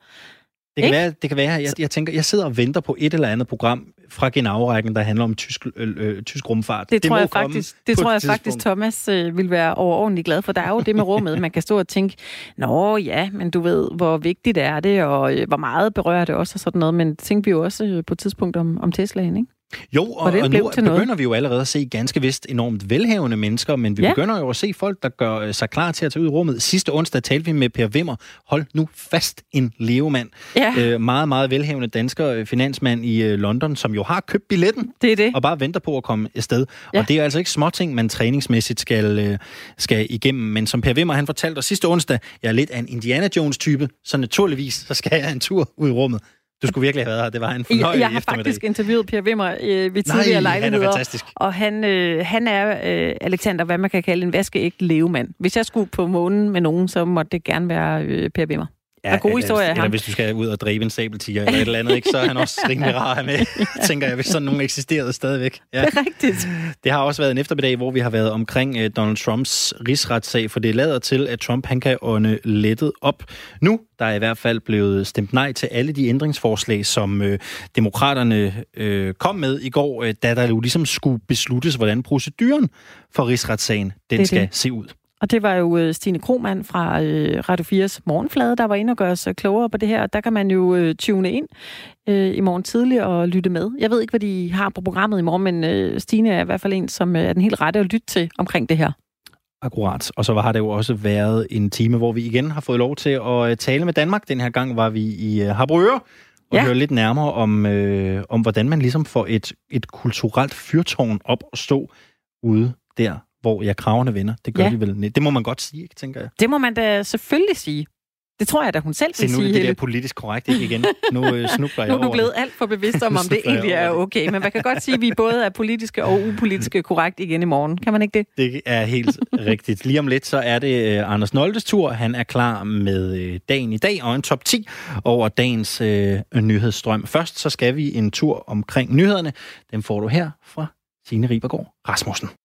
Det kan Ikke? være, det kan være jeg, jeg tænker, jeg sidder og venter på et eller andet program fra Genau-rækken, der handler om tysk, øh, øh, tysk rumfart. Det, det tror jeg faktisk, det tror jeg faktisk. Thomas øh, vil være overordentligt glad for. Der er jo det med rummet, man kan stå og tænke, nå ja, men du ved, hvor vigtigt er det, og øh, hvor meget berører det også, og sådan noget. Men tænkte vi jo også øh, på et tidspunkt om, om Teslaen, ikke? Jo, og, og nu til noget. begynder vi jo allerede at se ganske vist enormt velhavende mennesker, men vi Ja. begynder jo at se folk, der gør øh, sig klar til at tage ud i rummet. Sidste onsdag talte vi med Per Wimmer. Hold nu fast en levemand. Ja, Øh, meget, meget velhavende dansker øh, finansmand i øh, London, som jo har købt billetten det er det. og bare venter på at komme afsted. Ja. Og det er altså ikke småting, man træningsmæssigt skal, øh, skal igennem. Men som Per Wimmer, han fortalte os sidste onsdag, jeg er lidt af en Indiana Jones-type, så naturligvis så skal jeg en tur ud i rummet. Du skulle virkelig have været her. Det var en Jeg, fornøjelig jeg har eftermiddag. faktisk interviewet Per Wimmer øh, ved Nej, tidligere han er lejligheder. fantastisk. Og han, øh, han er, øh, Alexander, hvad man kan kalde en vaskeægte levemand. Hvis jeg skulle på månen med nogen, så måtte det gerne være øh, Per Wimmer. Ja, Og gode eller- historier af Eller hvis du skal ud og dræbe en sabeltiger eller et eller andet, ikke, så er han også rimelig rar med, tænker jeg, hvis sådan nogen eksisterede stadigvæk. Ja. Det er rigtigt. Det har også været en eftermiddag, hvor vi har været omkring uh, Donald Trumps rigsretssag, for det lader til, at Trump han kan ånde lettet op. Nu der er i hvert fald blevet stemt nej til alle de ændringsforslag, som uh, demokraterne uh, kom med i går, uh, da der jo ligesom skulle besluttes, hvordan proceduren for rigsretssagen den Det skal det. se ud. Og det var jo øh, Stine Krohmann fra øh, Radio 4's Morgenflade, der var inde og gøre sig klogere på det her. Der kan man jo øh, tune ind øh, i morgen tidlig og lytte med. Jeg ved ikke, hvad de har på programmet i morgen, men øh, Stine er i hvert fald en, som er den helt rette at lytte til omkring det her. Akkurat. Og så har det jo også været en time, hvor vi igen har fået lov til at tale med Danmark. Den her gang var vi i Harbrøger og ja. høre lidt nærmere om, øh, om, hvordan man ligesom får et, et kulturelt fyrtårn op og stå ude der, hvor ja, kravene vender. Det gør ja. de vel. Det må man godt sige, ikke, tænker jeg. Det må man da selvfølgelig sige. Det tror jeg da, hun selv vil sige. nu er det, det der politisk korrekt ikke igen. Nu øh, snubler jeg Nu er du blevet alt for bevidst om, om det egentlig er okay. Men man kan godt sige, at vi både er politiske og upolitiske korrekt igen i morgen. Kan man ikke det? Det er helt rigtigt. Lige om lidt, så er det uh, Anders Noldes tur. Han er klar med uh, dagen i dag og en top 10 over dagens uh, nyhedsstrøm. Først så skal vi en tur omkring nyhederne. Dem får du her fra Signe Ribergaard Rasmussen.